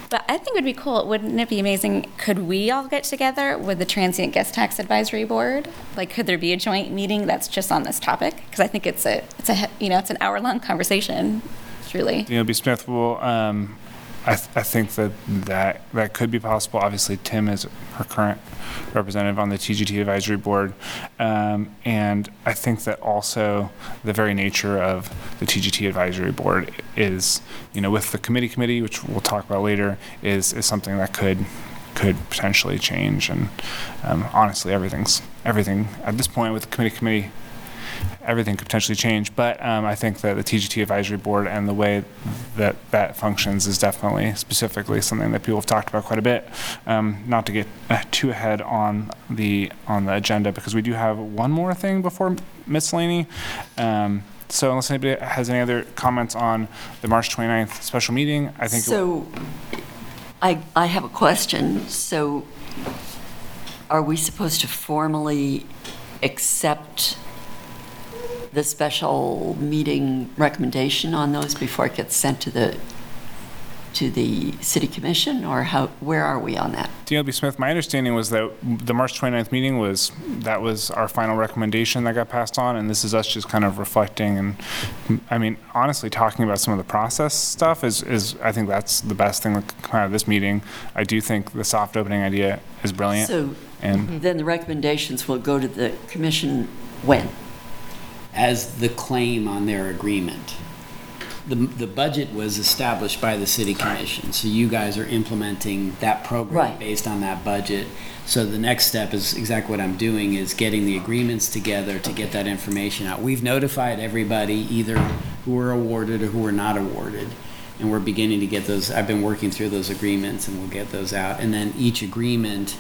But I think it would be cool. Wouldn't it be amazing? Could we all get together with the Transient Guest Tax Advisory Board? Like, could there be a joint meeting that's just on this topic? Because I think it's a, it's a, you know, it's an hour long conversation, truly. Daniel B. Smith will. Um, I, th- I think that, that that could be possible. Obviously, Tim is our current representative on the TGT advisory board, um, and I think that also the very nature of the TGT advisory board is, you know, with the committee committee, which we'll talk about later, is is something that could could potentially change. And um, honestly, everything's everything at this point with the committee committee everything could potentially change. But um, I think that the TGT advisory board and the way that that functions is definitely specifically something that people have talked about quite a bit. Um, not to get uh, too ahead on the on the agenda because we do have one more thing before miscellany. Um, so unless anybody has any other comments on the March 29th special meeting, I think. so I, I have a question. So are we supposed to formally accept the special meeting recommendation on those before it gets sent to the, to the city commission, or how, where are we on that? DLB Smith, my understanding was that the March 29th meeting was, that was our final recommendation that got passed on, and this is us just kind of reflecting and, I mean, honestly, talking about some of the process stuff is, is, I think that's the best thing that come out of this meeting. I do think the soft opening idea is brilliant. So And then the recommendations will go to the commission when? As the claim on their agreement. The, the budget was established by the city commission, so you guys are implementing that program Right. based on that budget. So the next step is exactly what I'm doing, is getting the agreements together to get that information out. We've notified everybody, either who were awarded or who were not awarded. And we're beginning to get those, I've been working through those agreements and we'll get those out. And then each agreement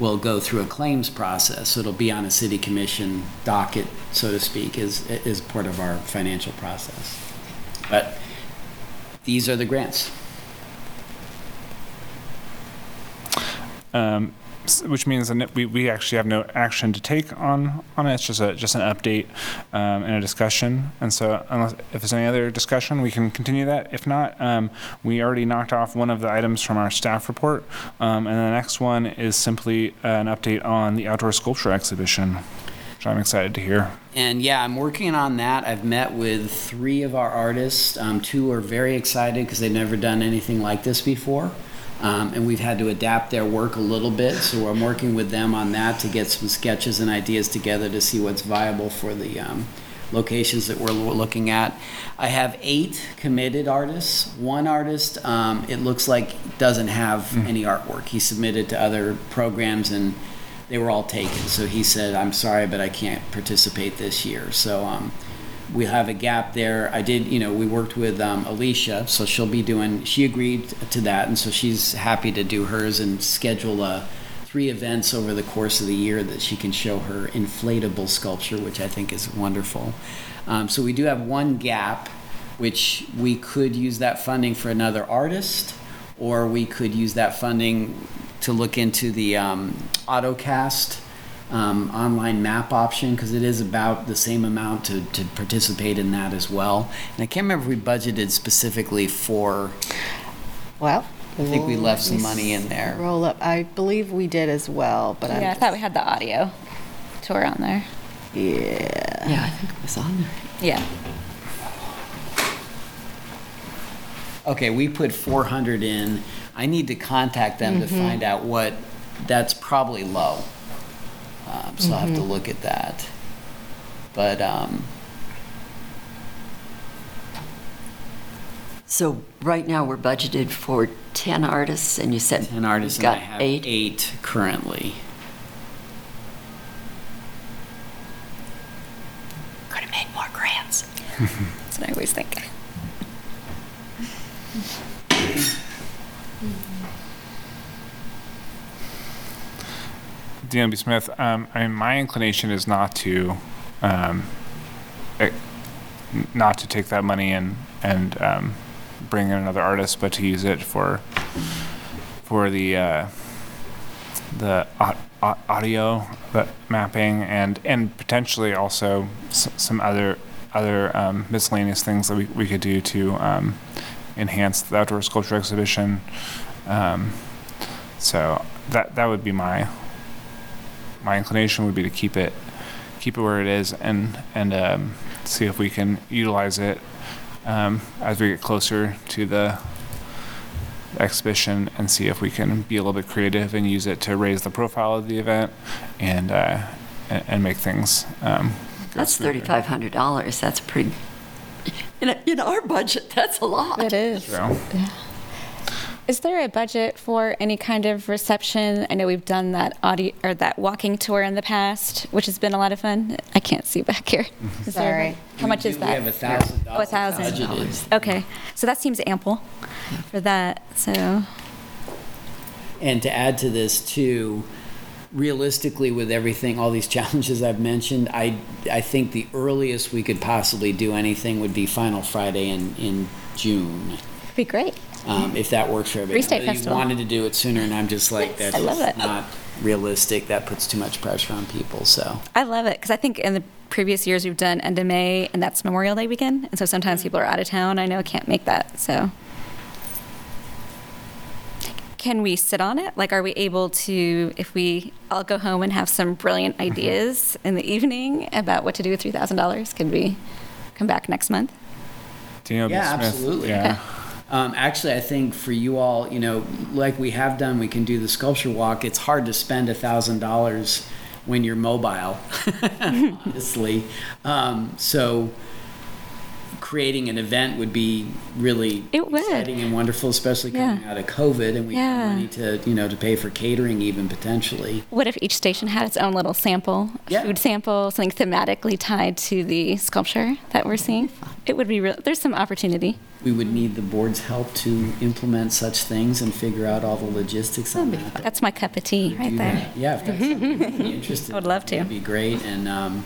will go through a claims process. So it'll be on a city commission docket, so to speak, as, as part of our financial process. But these are the grants. um, which means that we, we actually have no action to take on, on it. It's just a, just an update um, and a discussion. And so unless, if there's any other discussion, we can continue that. If not, um, we already knocked off one of the items from our staff report. Um, and the next one is simply an update on the outdoor sculpture exhibition, which I'm excited to hear. And yeah, I'm working on that. I've met with three of our artists. Um, two are very excited because they've never done anything like this before. Um, and we've had to adapt their work a little bit. So I'm working with them on that to get some sketches and ideas together to see what's viable for the um, locations that we're looking at. I have eight committed artists. One artist, um, it looks like, doesn't have any artwork. He submitted to other programs and they were all taken. So he said, I'm sorry, but I can't participate this year. So um, we have a gap there. I did, you know, we worked with um, Alicia, so she'll be doing, she agreed to that. And so she's happy to do hers and schedule uh, three events over the course of the year that she can show her inflatable sculpture, which I think is wonderful. Um, so we do have one gap, which we could use that funding for another artist, or we could use that funding to look into the um, OtoCast um, online map option because it is about the same amount to, to participate in that as well. And I can't remember if we budgeted specifically for. Well, I think we left some money in there. Roll up. I believe we did as well, but I'm Yeah, I thought we had the audio tour on there. Yeah. Yeah, I think it was on there. Yeah. Okay, we put 400 in. I need to contact them to Mhm. find out what. That's probably low. Um, so I'll have to Mhm. look at that. But um, So right now, we're budgeted for 10 artists, and you said 10 artists you've and I got have eight? eight currently. Could have made more grants. That's what I always think. DNB Smith, um, I mean, my inclination is not to, um, eh, n- not to take that money and and um, bring in another artist, but to use it for for the uh, the au- au- audio mapping and and potentially also some other other um, miscellaneous things that we, we could do to um, enhance the outdoor sculpture exhibition. Um, so that that would be my my inclination would be to keep it keep it where it is and and um, see if we can utilize it um, as we get closer to the exhibition and see if we can be a little bit creative and use it to raise the profile of the event and uh, and, and make things um, That's $3,500. That's pretty, in, in our budget, that's a lot. It is. So, Is there a budget for any kind of reception? I know we've done that audio or that walking tour in the past, which has been a lot of fun. I can't see back here. Is there Sorry. How much is We that? have a thousand Oh, a thousand. budgeted. Okay, so that seems ample for that. So And to add to this too, realistically, with everything, all these challenges I've mentioned, I I think the earliest we could possibly do anything would be Final Friday in in June. it'd be great. Um, if that works for everybody. Free State I you Festival. wanted to do it sooner, and I'm just like, that's I love just it. not realistic. That puts too much pressure on people. So I love it because I think in the previous years we've done end of May, and that's Memorial Day weekend, and so sometimes people are out of town. I know can't make that. So can we sit on it? Like, are we able to, if we all go home and have some brilliant ideas in the evening about what to do with $3,000, could we come back next month? Daniel Yeah, Smith, absolutely. Yeah. Um, actually, I think for you all, you know, like we have done, we can do the sculpture walk. It's hard to spend a thousand dollars when you're mobile, honestly. Um, so creating an event would be really It would. exciting and wonderful, especially coming Yeah. out of COVID, and we Yeah. have money to, you know, to pay for catering even potentially. What if each station had its own little sample, a food sample, something thematically tied to the sculpture that we're seeing? It would be real. There's some opportunity. We would need the board's help to implement such things and figure out all the logistics on that. That's my cup of tea right there. that. Yeah, if that's something you'd be interested. I would love to. It'd be great. And, um,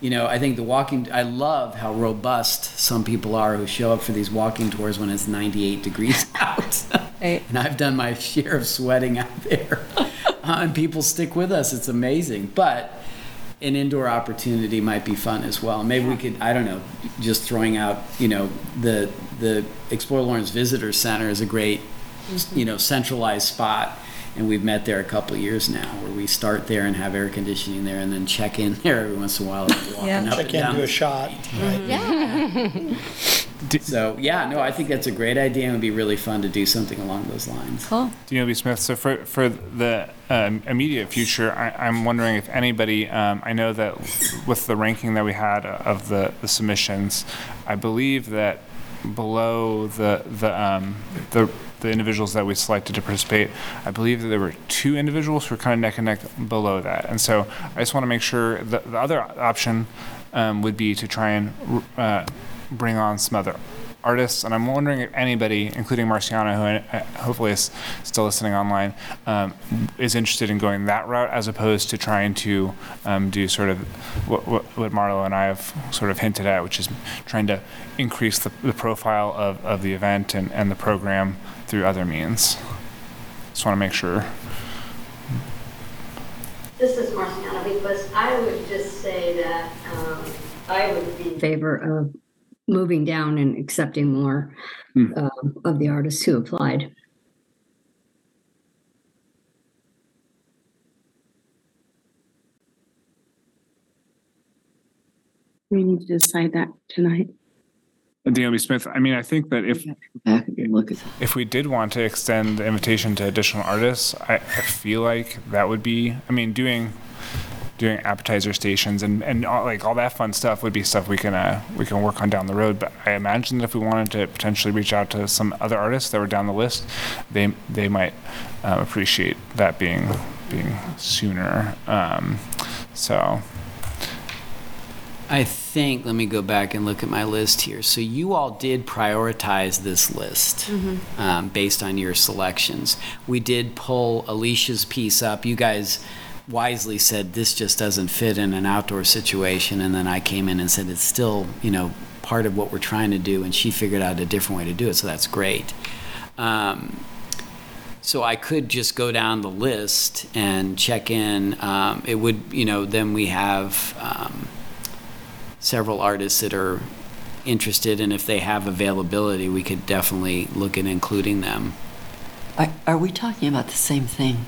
you know, I think the walking, I love how robust some people are who show up for these walking tours when it's 98 degrees out. Right. And I've done my share of sweating out there. Uh, and people stick with us. It's amazing. But an indoor opportunity might be fun as well. Maybe we could, I don't know, just throwing out, you know, the, the Explore Lawrence Visitor Center is a great, you know, centralized spot. And we've met there a couple of years now where we start there and have air conditioning there and then check in there every once in a while. walking Yeah. up Check and in, down do a the shot. street. Yeah. So, yeah, no, I think that's a great idea and it would be really fun to do something along those lines. Cool. Daniel B. Smith. So for for the um, immediate future, I, I'm wondering if anybody. Um, I know that with the ranking that we had of the, the submissions, I believe that below the the um, the the individuals that we selected to participate, I believe that there were two individuals who were kind of neck and neck below that. And so I just want to make sure that the other option um, would be to try and uh, bring on some other artists. And I'm wondering if anybody, including Marciana, who uh, hopefully is still listening online, um, is interested in going that route as opposed to trying to um, do sort of what, what, what Marlo and I have sort of hinted at, which is trying to increase the, the profile of, of the event and, and the program through other means. Just want to make sure. This is Marciana because I would just say that um, I would be in favor of moving down and accepting more um, of the artists who applied. We need to decide that tonight. Daniel B. Smith, I mean, I think that if if we did want to extend the invitation to additional artists, I, I feel like that would be, I mean, doing doing appetizer stations and, and all, like all that fun stuff would be stuff we can uh, we can work on down the road. But I imagine that if we wanted to potentially reach out to some other artists that were down the list, they they might um, appreciate that being being sooner. Um, so I think, let me go back and look at my list here. So you all did prioritize this list Mhm. um, based on your selections. We did pull Alicia's piece up. You guys wisely said this just doesn't fit in an outdoor situation. And then I came in and said it's still, you know, part of what we're trying to do. And she figured out a different way to do it. So that's great. Um, so I could just go down the list and check in. Um, it would, you know, then we have um, several artists that are interested, and if they have availability, we could definitely look at including them. Are, are we talking about the same thing?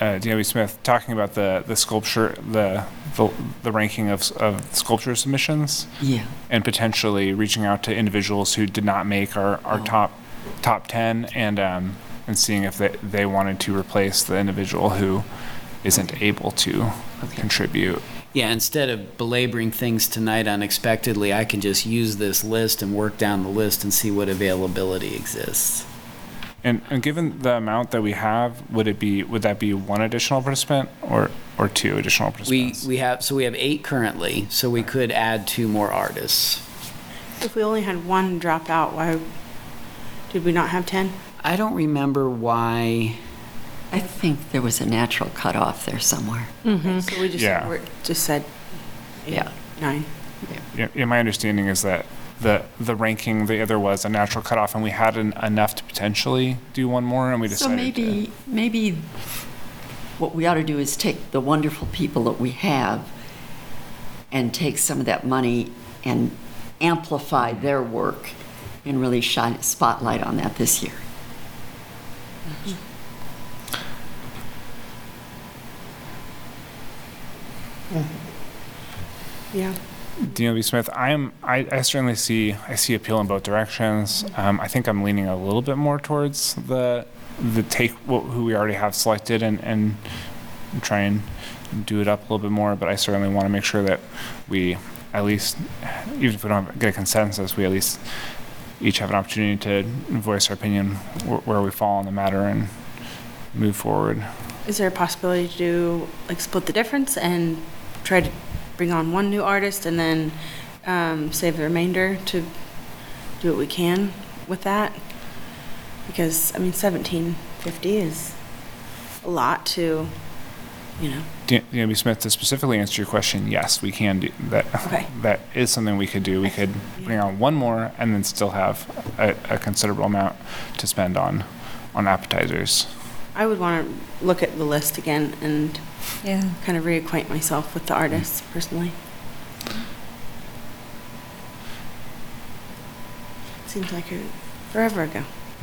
uh, Daniel B. Smith talking about the the sculpture the the, the ranking of of sculpture submissions. Yeah. And potentially reaching out to individuals who did not make our, our Oh. top top ten and um and seeing if they they wanted to replace the individual who isn't able to contribute. Yeah, instead of belaboring things tonight unexpectedly, I can just use this list and work down the list and see what availability exists. And and given the amount that we have, would it be would that be one additional participant or or two additional participants? We we have so we have eight currently, so we could add two more artists. If we only had one drop out, why did we not have 10? I don't remember why. I think there was a natural cutoff there somewhere. Mm-hmm. Okay, So we just, Yeah. we're- just said eight, Yeah. nine. Yeah, yeah, my understanding is that the the ranking the there was a natural cutoff, and we had an, enough to potentially do one more, and we decided So decided. maybe, maybe what we ought to do is take the wonderful people that we have and take some of that money and amplify their work and really shine a spotlight on that this year. Mm-hmm. Yeah. DLB Smith, I'm I, I certainly see I see appeal in both directions. Um, I think I'm leaning a little bit more towards the the take wh- who we already have selected and and try and do it up a little bit more. But I certainly want to make sure that we at least, even if we don't get a consensus, we at least each have an opportunity to voice our opinion wh- where we fall on the matter and move forward. Is there a possibility to do, like, split the difference and try to bring on one new artist and then um, save the remainder to do what we can with that? Because, I mean, seventeen fifty is a lot to, you know, D- DLB Smith, to specifically answer your question, yes, we can do that. Okay. That is something we could do. We could bring on one more and then still have a, a considerable amount to spend on on appetizers. I would want to look at the list again and Yeah. kind of reacquaint myself with the artists personally. Seems like it forever ago.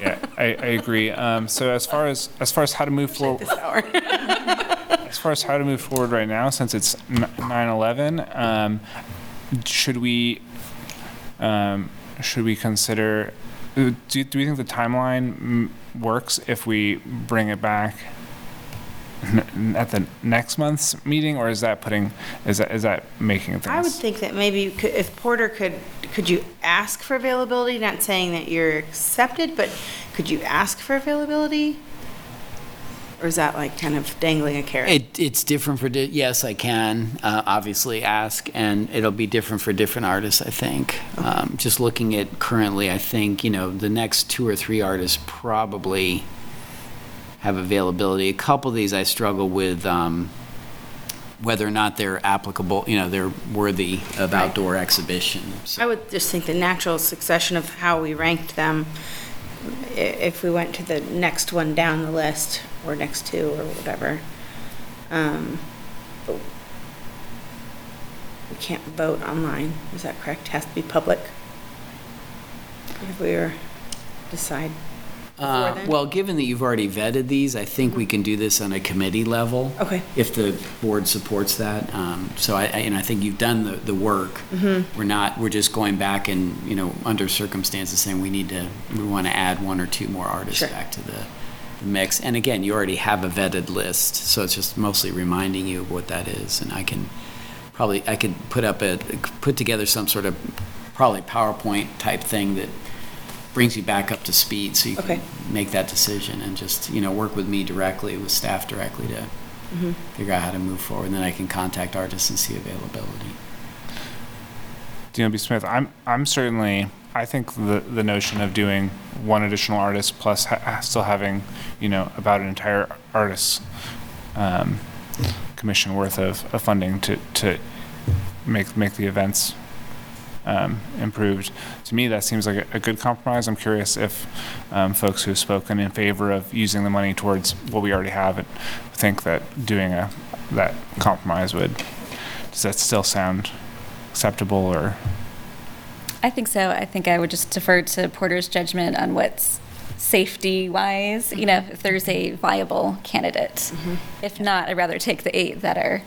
yeah, I, I agree. Um, so as far as as far as how to move forward, This hour. as far as how to move forward right now, since it's n- 9/11, um, should we um, should we consider? uh, Do, do we think the timeline works if we bring it back n- at the next month's meeting, or is that putting is that is that making things? I would think that maybe you could- if Porter could, could you ask for availability? Not saying that you're accepted, but could you ask for availability? Or is that like kind of dangling a carrot? It, it's different for, di- yes, I can, uh, obviously ask, and it'll be different for different artists, I think. Um, just looking at currently, I think, you know, the next two or three artists probably have availability. A couple of these I struggle with, um, whether or not they're applicable, you know, they're worthy of outdoor exhibition. I would just think the natural succession of how we ranked them, i- if we went to the next one down the list, or next two, or whatever. um, We can't vote online, is that correct? Has to be public? If we were, decide. Uh, then? Well, given that you've already vetted these, I think we can do this on a committee level. Okay. If the board supports that. Um, So I, I- and I think you've done the, the work. Mhm. We're not, we're just going back and, you know, under circumstances saying we need to, we want to add one or two more artists Sure. back to the, the mix. And again, you already have a vetted list, so it's just mostly reminding you of what that is. And I can probably, I could put up a, put together some sort of probably PowerPoint type thing that brings you back up to speed so you Okay. can make that decision and just, you know, work with me directly, with staff directly to Mhm. figure out how to move forward. And then I can contact artists and see availability. DLB Smith, I'm I'm certainly I think the the notion of doing one additional artist plus ha- still having you know about an entire artist um, commission worth of, of funding to to make make the events um, improved. To me, that seems like a, a good compromise. I'm curious if um, folks who've spoken in favor of using the money towards what we already have think that doing a that compromise would. Does that still sound acceptable or? I think so. I think I would just defer to Porter's judgment on what's safety wise, you know, if there's a viable candidate. If not, I'd rather take the eight that are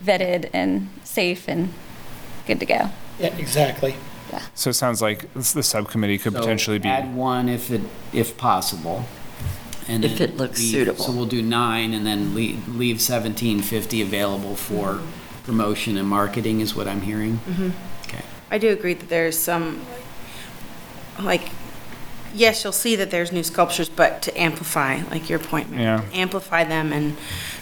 vetted and safe and good to go. Yeah, exactly. So it sounds like this- the subcommittee could So potentially be. Add one if it, if possible. And If then it looks leave- suitable. So we'll do nine and then leave, leave seventeen fifty available for promotion and marketing is what I'm hearing. Mhm. Okay. I do agree that there's some, like, yes, you'll see that there's new sculptures, but to amplify, like your point, Mary, Yeah. amplify them and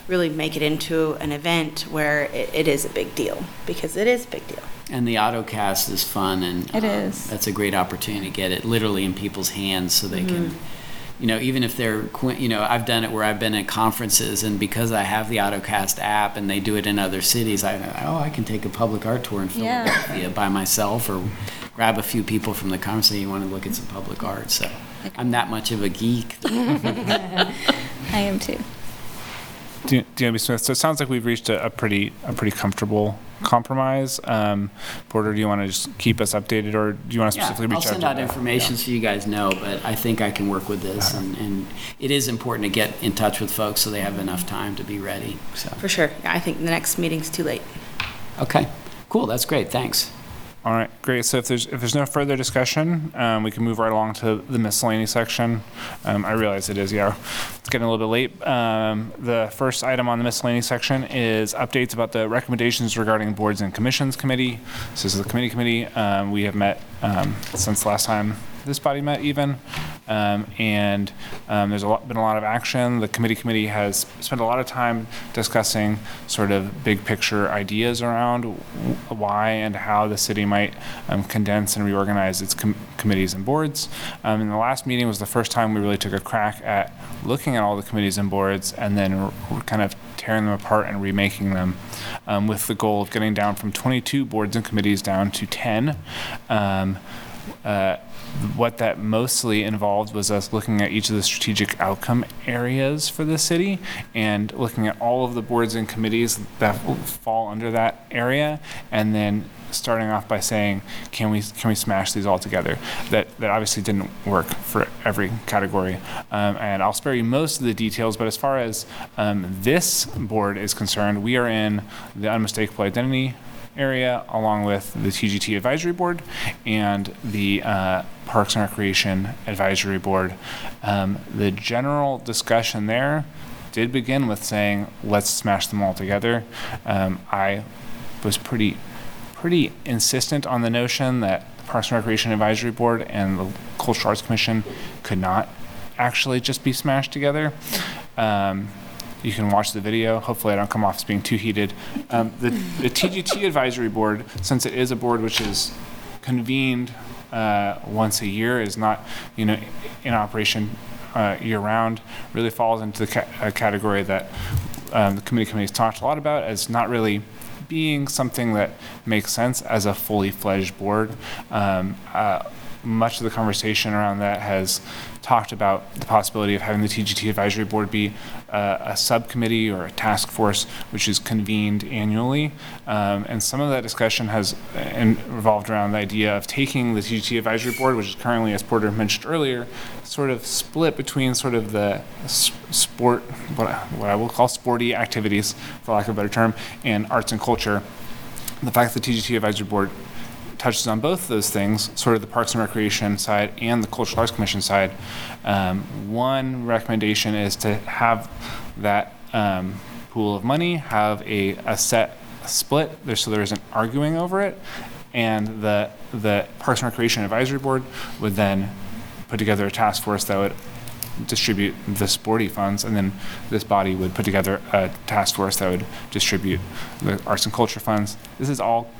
really make it into an event where it, it is a big deal, because it is a big deal. And the OtoCast is fun and. It um, is. That's a great opportunity to get it literally in people's hands so they can, Mhm. you know, even if they're, you know, I've done it where I've been at conferences and because I have the OtoCast app and they do it in other cities, I, oh, I can take a public art tour in Yeah. Philadelphia by myself or grab a few people from the conference and you want to look at some public art. So I'm that much of a geek. I am too. D- DLB Smith. So it sounds like we've reached a, a pretty a pretty comfortable compromise. Um, Porter, do you want to just keep us updated, or do you want to Yeah, specifically I'll reach out? send to out information so you guys know, but I think I can work with this, and, and it is important to get in touch with folks so they have enough time to be ready, so. For sure. I think the next meeting's too late. Okay, cool, that's great, thanks. All right, great. So if there's if there's no further discussion, um, we can move right along to the miscellaneous section. Um, I realize it is, yeah, it's getting a little bit late. Um, the first item on the miscellaneous section is updates about the recommendations regarding boards and commissions committee. So this is the committee committee. Um, we have met um, since last time this body met even. Um, and um, there's a lot, been a lot of action. The committee committee has spent a lot of time discussing sort of big picture ideas around why and how the city might um, condense and reorganize its com- committees and boards. Um, and the last meeting was the first time we really took a crack at looking at all the committees and boards and then r- kind of tearing them apart and remaking them um, with the goal of getting down from 22 boards and committees down to 10. Um, uh, what that mostly involved was us looking at each of the strategic outcome areas for the city and looking at all of the boards and committees that fall under that area and then starting off by saying can we can we smash these all together? That that obviously didn't work for every category. Um, and I'll spare you most of the details but as far as um, this board is concerned we are in the unmistakable identity area, along with the TGT Advisory Board and the uh, Parks and Recreation Advisory Board. Um, the general discussion there did begin with saying, let's smash them all together. Um, I was pretty, pretty insistent on the notion that the Parks and Recreation Advisory Board and the Cultural Arts Commission could not actually just be smashed together. Um, you can watch the video. Hopefully, I don't come off as being too heated. Um, the, the TGT Advisory Board, since it is a board which is convened uh, once a year, is not, you know, in operation uh, year-round, really falls into the ca- uh, category that um, the committee committees talked a lot about as not really being something that makes sense as a fully fledged board. Um, uh, much of the conversation around that has talked about the possibility of having the TGT Advisory Board be uh, a subcommittee or a task force which is convened annually. Um, and some of that discussion has uh, in, revolved around the idea of taking the TGT Advisory Board, which is currently, as Porter mentioned earlier, sort of split between sort of the sport, what I, what I will call sporty activities, for lack of a better term, and arts and culture. The fact that the TGT Advisory Board touches on both those things, sort of the Parks and Recreation side and the Cultural Arts Commission side. Um, one recommendation is to have that um, pool of money have a, a set split, there, so there isn't arguing over it, and the the Parks and Recreation Advisory Board would then put together a task force that would distribute the sporty funds, and then this body would put together a task force that would distribute the arts and culture funds. This is all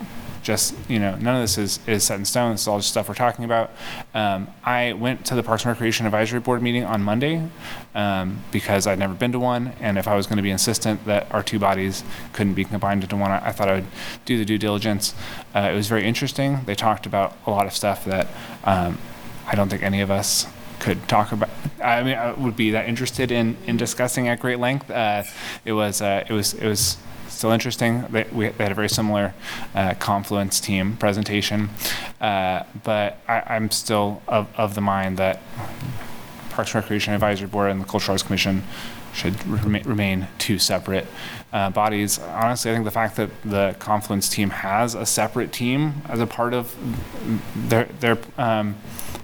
just, you know, none of this is, is set in stone. This is all just stuff we're talking about. Um, I went to the Parks and Recreation Advisory Board meeting on Monday um, because I'd never been to one, and if I was going to be insistent that our two bodies couldn't be combined into one, I, I thought I would do the due diligence. Uh, it was very interesting. They talked about a lot of stuff that um, I don't think any of us could talk about. I mean, I would be that interested in in discussing at great length. Uh, it was uh, it was it was still interesting. They, we had a very similar uh, Confluence team presentation, uh, but I, I'm still of, of the mind that Parks and Recreation Advisory Board and the Cultural Arts Commission should remain two separate uh, bodies. Honestly, I think the fact that the Confluence team has a separate team as a part of their their um,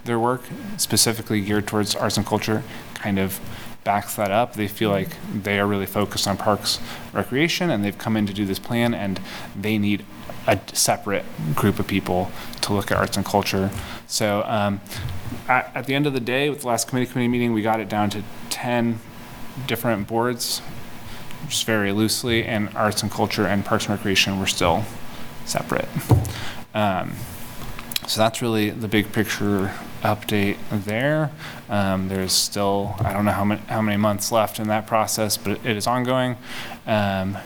their work, specifically geared towards arts and culture, kind of backs that up. They feel like they are really focused on parks recreation, and they've come in to do this plan, and they need a separate group of people to look at arts and culture. So um, at, at the end of the day, with the last committee committee meeting, we got it down to 10 different boards, just very loosely, and arts and culture and parks and recreation were still separate. Um, so that's really the big picture update there. Um, there's still, I don't know how many, how many months left in that process, but it is ongoing. Um,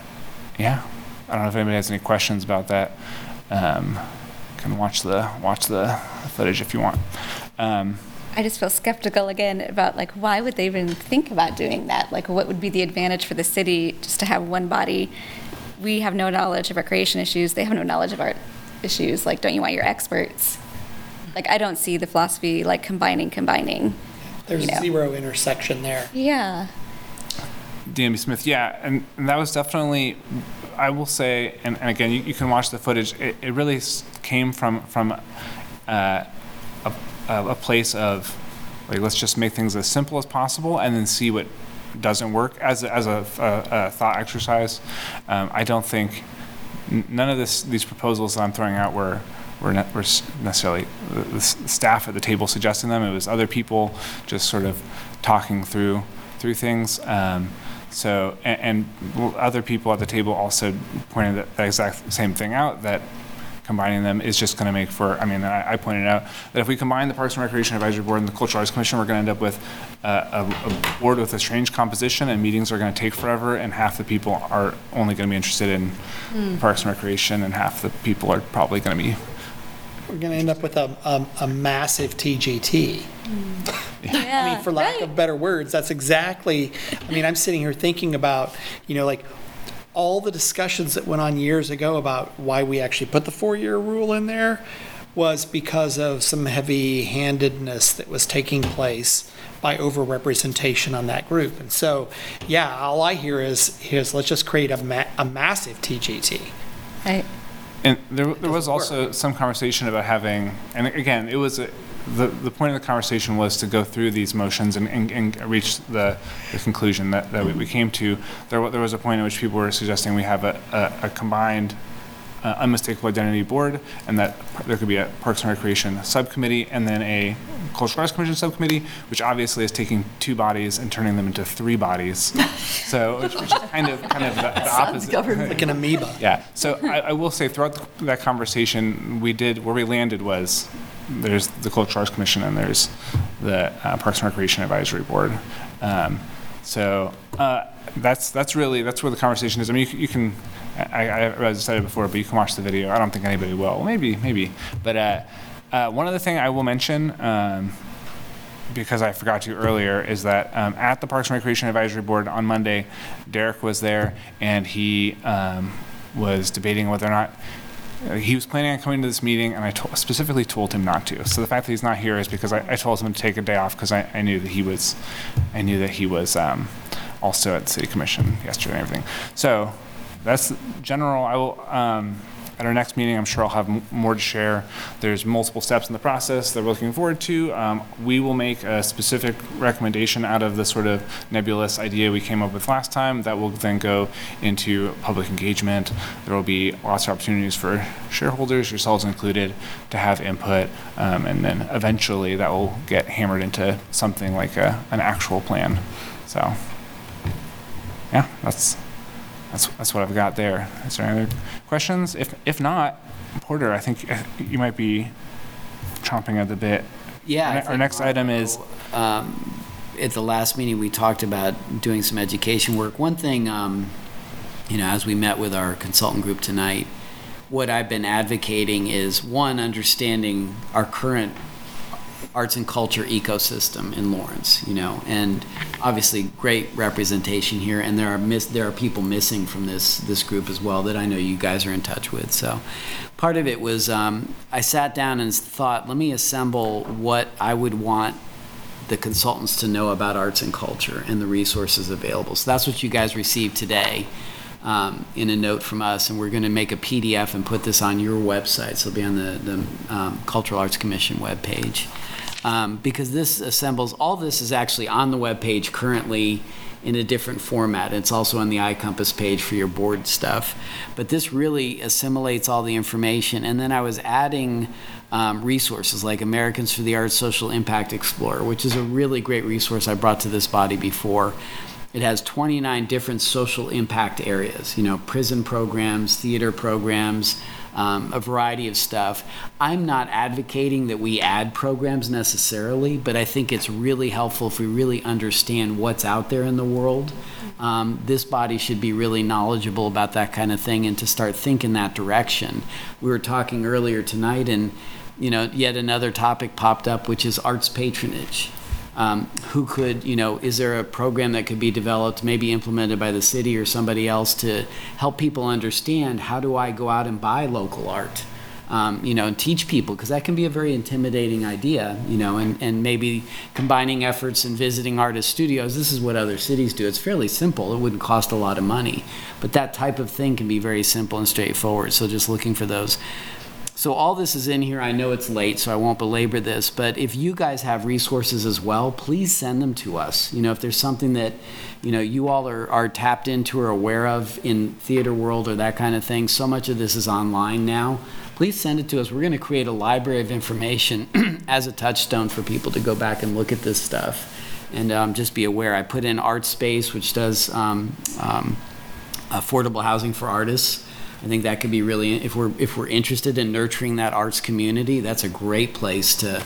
yeah, I don't know if anybody has any questions about that. Um, can watch the watch the footage if you want. Um, I just feel skeptical again about like why would they even think about doing that? Like what would be the advantage for the city just to have one body we have no knowledge of recreation issues. They have no knowledge of art issues. Like, don't you want your experts? Like, I don't see the philosophy like combining, combining. There's you know. zero intersection there. Yeah. DMB Smith, yeah, and, and that was definitely, I will say, and, and again, you, you can watch the footage. It, it really came from from uh, a, a a place of like let's just make things as simple as possible and then see what doesn't work as a, as a, a, a thought exercise. Um, I don't think none of this these proposals that I'm throwing out were were, ne- were necessarily the, the staff at the table suggesting them. It was other people just sort of talking through through things. Um, so and, and other people at the table also pointed that, that exact same thing out that combining them is just going to make for, I mean, I, I pointed out that if we combine the Parks and Recreation Advisory Board and the Cultural Arts Commission, we're going to end up with uh, a, a board with a strange composition and meetings are going to take forever and half the people are only going to be interested in Hmm. Parks and Recreation and half the people are probably going to be, We're going to end up with a, a, a massive TGT. Mm. I mean, for lack of better words, that's exactly, I mean, I'm sitting here thinking about, you know, like all the discussions that went on years ago about why we actually put the four-year rule in there was because of some heavy-handedness that was taking place by overrepresentation on that group. And so, yeah, all I hear is, is let's just create a ma- a massive TGT. Right. And there, there was also some conversation about having, and again, it was, a- the, the point of the conversation was to go through these motions and, and, and reach the, the conclusion that, that we, we came to. There, there was a point at which people were suggesting we have a, a, a combined uh, unmistakable identity board, and that there could be a Parks and Recreation subcommittee, and then a Cultural Arts Commission subcommittee, which obviously is taking two bodies and turning them into three bodies. So, which, which is kind of, kind of the, the opposite. Like an amoeba. Yeah. So I, I will say throughout that conversation, we did where we landed was there's the Cultural Arts Commission and there's the uh, Parks and Recreation Advisory Board. Um, so uh, that's that's really that's where the conversation is. I mean, you, you can. I, I, I said it before, but you can watch the video. I don't think anybody will. Maybe, maybe. But uh, uh, one other thing I will mention. Um, because I forgot to earlier, is that um, at the Parks and Recreation Advisory Board on Monday, Derek was there and he um, was debating whether or not uh, he was planning on coming to this meeting, and I to- specifically told him not to. So the fact that he's not here is because I, I told him to take a day off because I, I knew that he was, I knew that he was um, also at the City Commission yesterday and everything. So that's general. I will. Um, at our next meeting, I'm sure I'll have m- more to share. There's multiple steps in the process that we're looking forward to. Um, we will make a specific recommendation out of the sort of nebulous idea we came up with last time that will then go into public engagement. There will be lots of opportunities for shareholders, yourselves included, to have input, um, and then eventually that will get hammered into something like a, an actual plan. So, yeah, that's that's that's what I've got there. Is there any other questions? If if not, Porter, I think uh, you might be chomping at the bit. Yeah, Our, our next item is um, at the last meeting, we talked about doing some education work. One thing, um, you know, as we met with our consultant group tonight, what I've been advocating is one, understanding our current arts and culture ecosystem in Lawrence, you know, and obviously great representation here. And there are there are people missing from this this group as well that I know you guys are in touch with. So part of it was um, I sat down and thought, let me assemble what I would want the consultants to know about arts and culture and the resources available. So that's what you guys received today um, in a note from us, and we're going to make a PDF and put this on your website. So it'll be on the, the um, Cultural Arts Commission webpage. Um, because this assembles, all this is actually on the web page currently in a different format. It's also on the iCompass page for your board stuff. But this really assimilates all the information. And then I was adding um, resources like Americans for the Arts Social Impact Explorer, which is a really great resource I brought to this body before. It has 29 different social impact areas, you know, prison programs, theater programs, um, a variety of stuff. I'm not advocating that we add programs necessarily, but I think it's really helpful if we really understand what's out there in the world. Um, this body should be really knowledgeable about that kind of thing and to start thinking that direction. We were talking earlier tonight, and you know, yet another topic popped up, which is arts patronage. Um, who could, you know, is there a program that could be developed, maybe implemented by the city or somebody else to help people understand how do I go out and buy local art? Um, you know, and teach people because that can be a very intimidating idea, you know, and, and maybe combining efforts and visiting artist studios. This is what other cities do. It's fairly simple. It wouldn't cost a lot of money, but that type of thing can be very simple and straightforward. So just looking for those. So all this is in here. I know it's late, so I won't belabor this, but if you guys have resources as well, please send them to us. You know, if there's something that, you know, you all are, are tapped into or aware of in theater world or that kind of thing, so much of this is online now. Please send it to us. We're going to create a library of information as a touchstone for people to go back and look at this stuff. And um, just be aware, I put in Artspace, which does um, um, affordable housing for artists. I think that could be really, if we're, if we're interested in nurturing that arts community, that's a great place to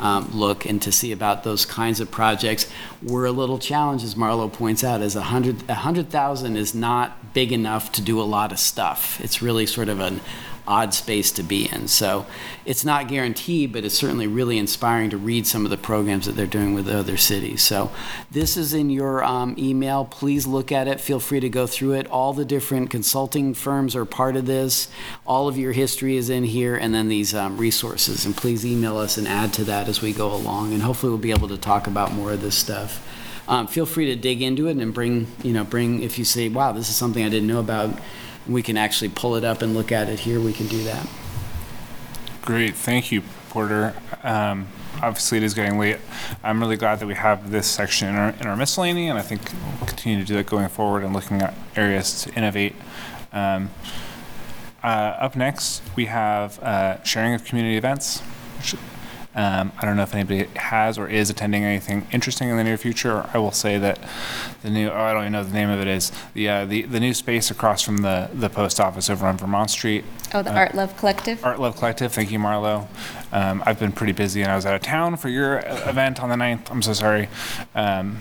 um, look and to see about those kinds of projects. We're a little challenged, as Marlo points out, as a hundred, a hundred thousand is not big enough to do a lot of stuff. It's really sort of an odd space to be in. So it's not guaranteed, but it's certainly really inspiring to read some of the programs that they're doing with other cities. So this is in your um, email. Please look at it. Feel free to go through it. All the different consulting firms are part of this. All of your history is in here, and then these um, resources. And please email us and add to that as we go along. And hopefully, we'll be able to talk about more of this stuff. Um, feel free to dig into it and bring, you know, bring if you say, "Wow, this is something I didn't know about." We can actually pull it up and look at it here. We can do that. Great, thank you, Porter. Um, obviously, it is getting late. I'm really glad that we have this section in our, in our miscellany, and I think we'll continue to do that going forward and looking at areas to innovate. Um, uh, up next, we have uh, sharing of community events. Um, I don't know if anybody has or is attending anything interesting in the near future. I will say that the new, oh, I don't even know what the name of it is, the, uh, the, the new space across from the, the post office over on Vermont Street. Oh, the uh, Art Love Collective? Art Love Collective. Thank you, Marlo. Um, I've been pretty busy and I was out of town for your uh, event on the 9th. I'm so sorry. Um,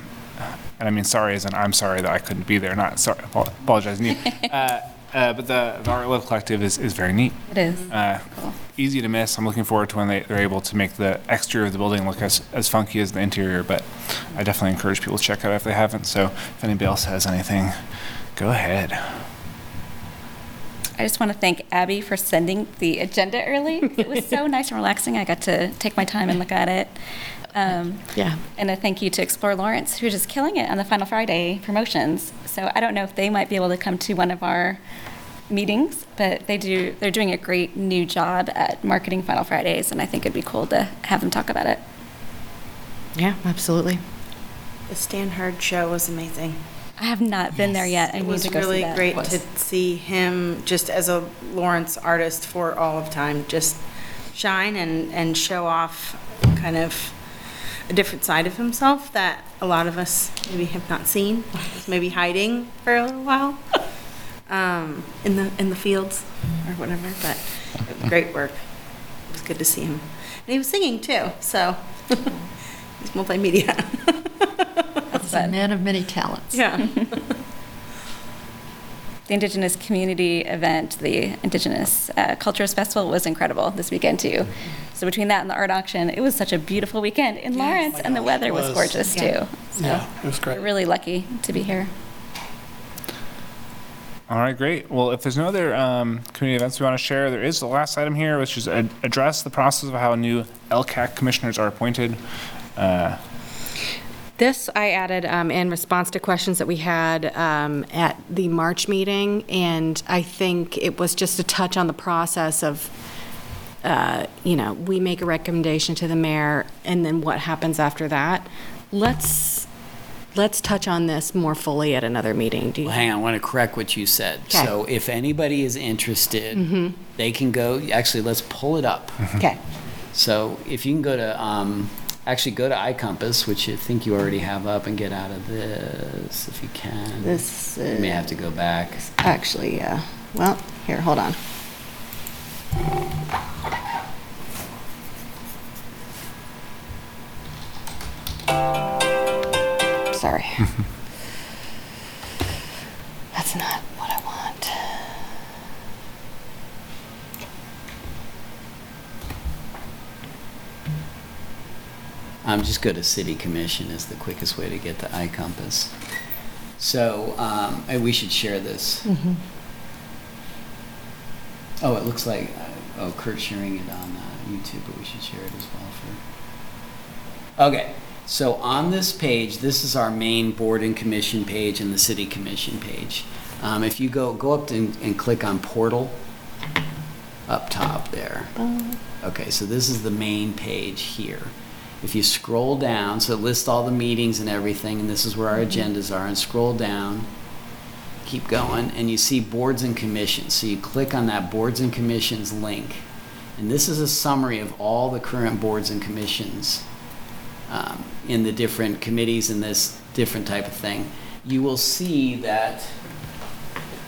and I mean, sorry as in I'm sorry that I couldn't be there, not sorry, apo- apologizing to you. uh, uh, but the, the Art Love Collective is, is very neat. It is. Uh, Easy to miss. I'm looking forward to when they, they're able to make the exterior of the building look as, as funky as the interior, but I definitely encourage people to check it out if they haven't. So if anybody else has anything, go ahead. I just want to thank Abby for sending the agenda early. It was so nice and relaxing. I got to take my time and look at it. Um, yeah. And a thank you to Explore Lawrence, who's just killing it on the Final Friday promotions. So I don't know if they might be able to come to one of our meetings, but they do. They're doing a great new job at marketing Final Fridays, and I think it'd be cool to have them talk about it. Yeah, absolutely. The Stan Herd show was amazing. I have not been there yet. I It need was to go see really that. great to see him just as a Lawrence artist for all of time, just shine and, and show off kind of a different side of himself that a lot of us maybe have not seen, was maybe hiding for a little while um, in the in the fields or whatever. But great work. It was good to see him, and he was singing too. So he's multimedia. He's a man of many talents. Yeah. The Indigenous community event, the Indigenous uh, Cultures Festival, was incredible this weekend too. So between that and the art auction, it was such a beautiful weekend in Lawrence, and the weather was, was. gorgeous Yeah. too. So Yeah, it was great. We're really lucky to be here. All right, great. Well, if there's no other um, community events we want to share, there is the last item here, which is ad- address the process of how new LCAC commissioners are appointed. Uh, This I added um, in response to questions that we had um, at the March meeting, and I think it was just a touch on the process of, uh, you know, we make a recommendation to the mayor, and then what happens after that. Let's, let's touch on this more fully at another meeting. Do you? Well, hang on, I want to correct what you said. So if anybody is interested, Mhm. they can go, actually, let's pull it up. Okay. So if you can go to, um, actually go to iCompass, which I think you already have up, and get out of this if you can. This, You may have to go back. Actually, yeah. Well, here, hold on. Sorry. That's not what I want. Um, just go to City Commission is the quickest way to get to iCompass. So, um, and we should share this. Oh, it looks like, uh, oh, Kurt's sharing it on uh, YouTube, but we should share it as well for. Okay, so on this page, this is our main board and commission page and the city commission page. Um, if you go, go up and, and click on portal up top there. Okay, so this is the main page here. If you scroll down, so it lists all the meetings and everything, and this is where our agendas are, and scroll down, keep going, and you see boards and commissions. So you click on that boards and commissions link. And this is a summary of all the current boards and commissions um, in the different committees and this different type of thing. You will see that,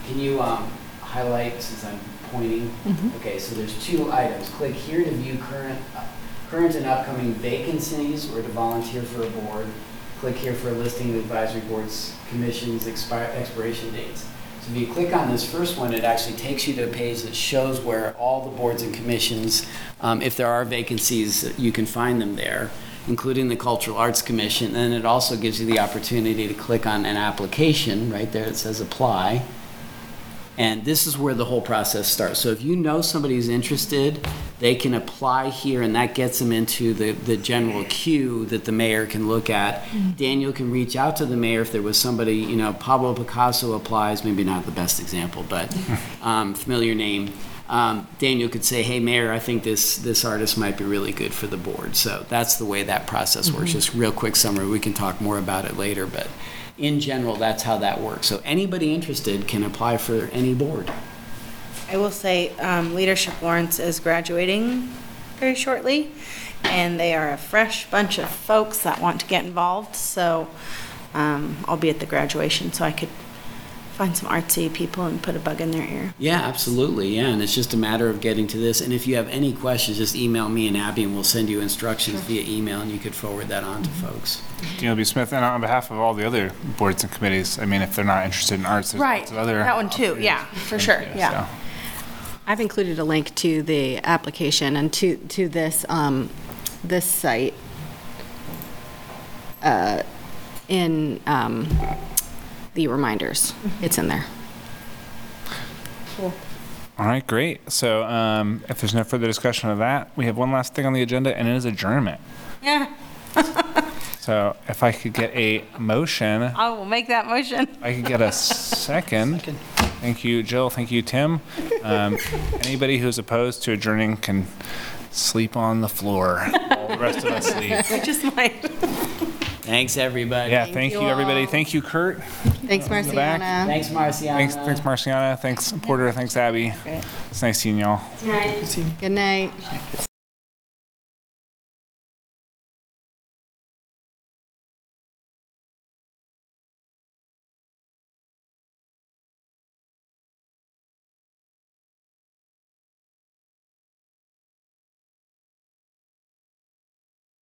can you um, highlight since I'm pointing? Okay, so there's two items. Click here to view current, uh, current and upcoming vacancies or to volunteer for a board. Click here for a listing of advisory boards, commissions, expire, expiration dates. So if you click on this first one, it actually takes you to a page that shows where all the boards and commissions, um, if there are vacancies, you can find them there, including the Cultural Arts Commission. And it also gives you the opportunity to click on an application, right there it says apply. And this is where the whole process starts. So if you know somebody who's interested, they can apply here and that gets them into the, the general queue that the mayor can look at. Daniel can reach out to the mayor if there was somebody, you know, Pablo Picasso applies, maybe not the best example, but um, familiar name. Um, Daniel could say, hey, mayor, I think this, this artist might be really good for the board. So that's the way that process works. Mhm. Just real quick summary. We can talk more about it later, but in general, that's how that works. So anybody interested can apply for any board. I will say, um, Leadership Lawrence is graduating very shortly, and they are a fresh bunch of folks that want to get involved, so um, I'll be at the graduation, so I could find some artsy people and put a bug in their ear. Yeah, absolutely. Yeah, and it's just a matter of getting to this. And if you have any questions, just email me and Abby, and we'll send you instructions via email, and you could forward that on to folks. DLB Smith, and on behalf of all the other boards and committees, I mean, if they're not interested in arts, there's Right, lots of other. that one too, yeah, for sure, yeah. I've included a link to the application and to, to this, um, this site uh, in um, the reminders. It's in there. Cool. All right, great. So um, if there's no further discussion of that, we have one last thing on the agenda, and it is adjournment. Yeah, So if I could get a motion, I will make that motion. I could get a second. Thank you, Jill. Thank you, Tim. Um, anybody who's opposed to adjourning can sleep on the floor. All the rest of us sleep. Which just mine. Thanks, everybody. Yeah, thank you, everybody. Thank you, Kurt. Thanks, In the back. Marciana. Thanks, Marciana. Thanks, thanks, Marciana. Thanks, Porter. Thanks, Abby. It's nice seeing y'all. Good night.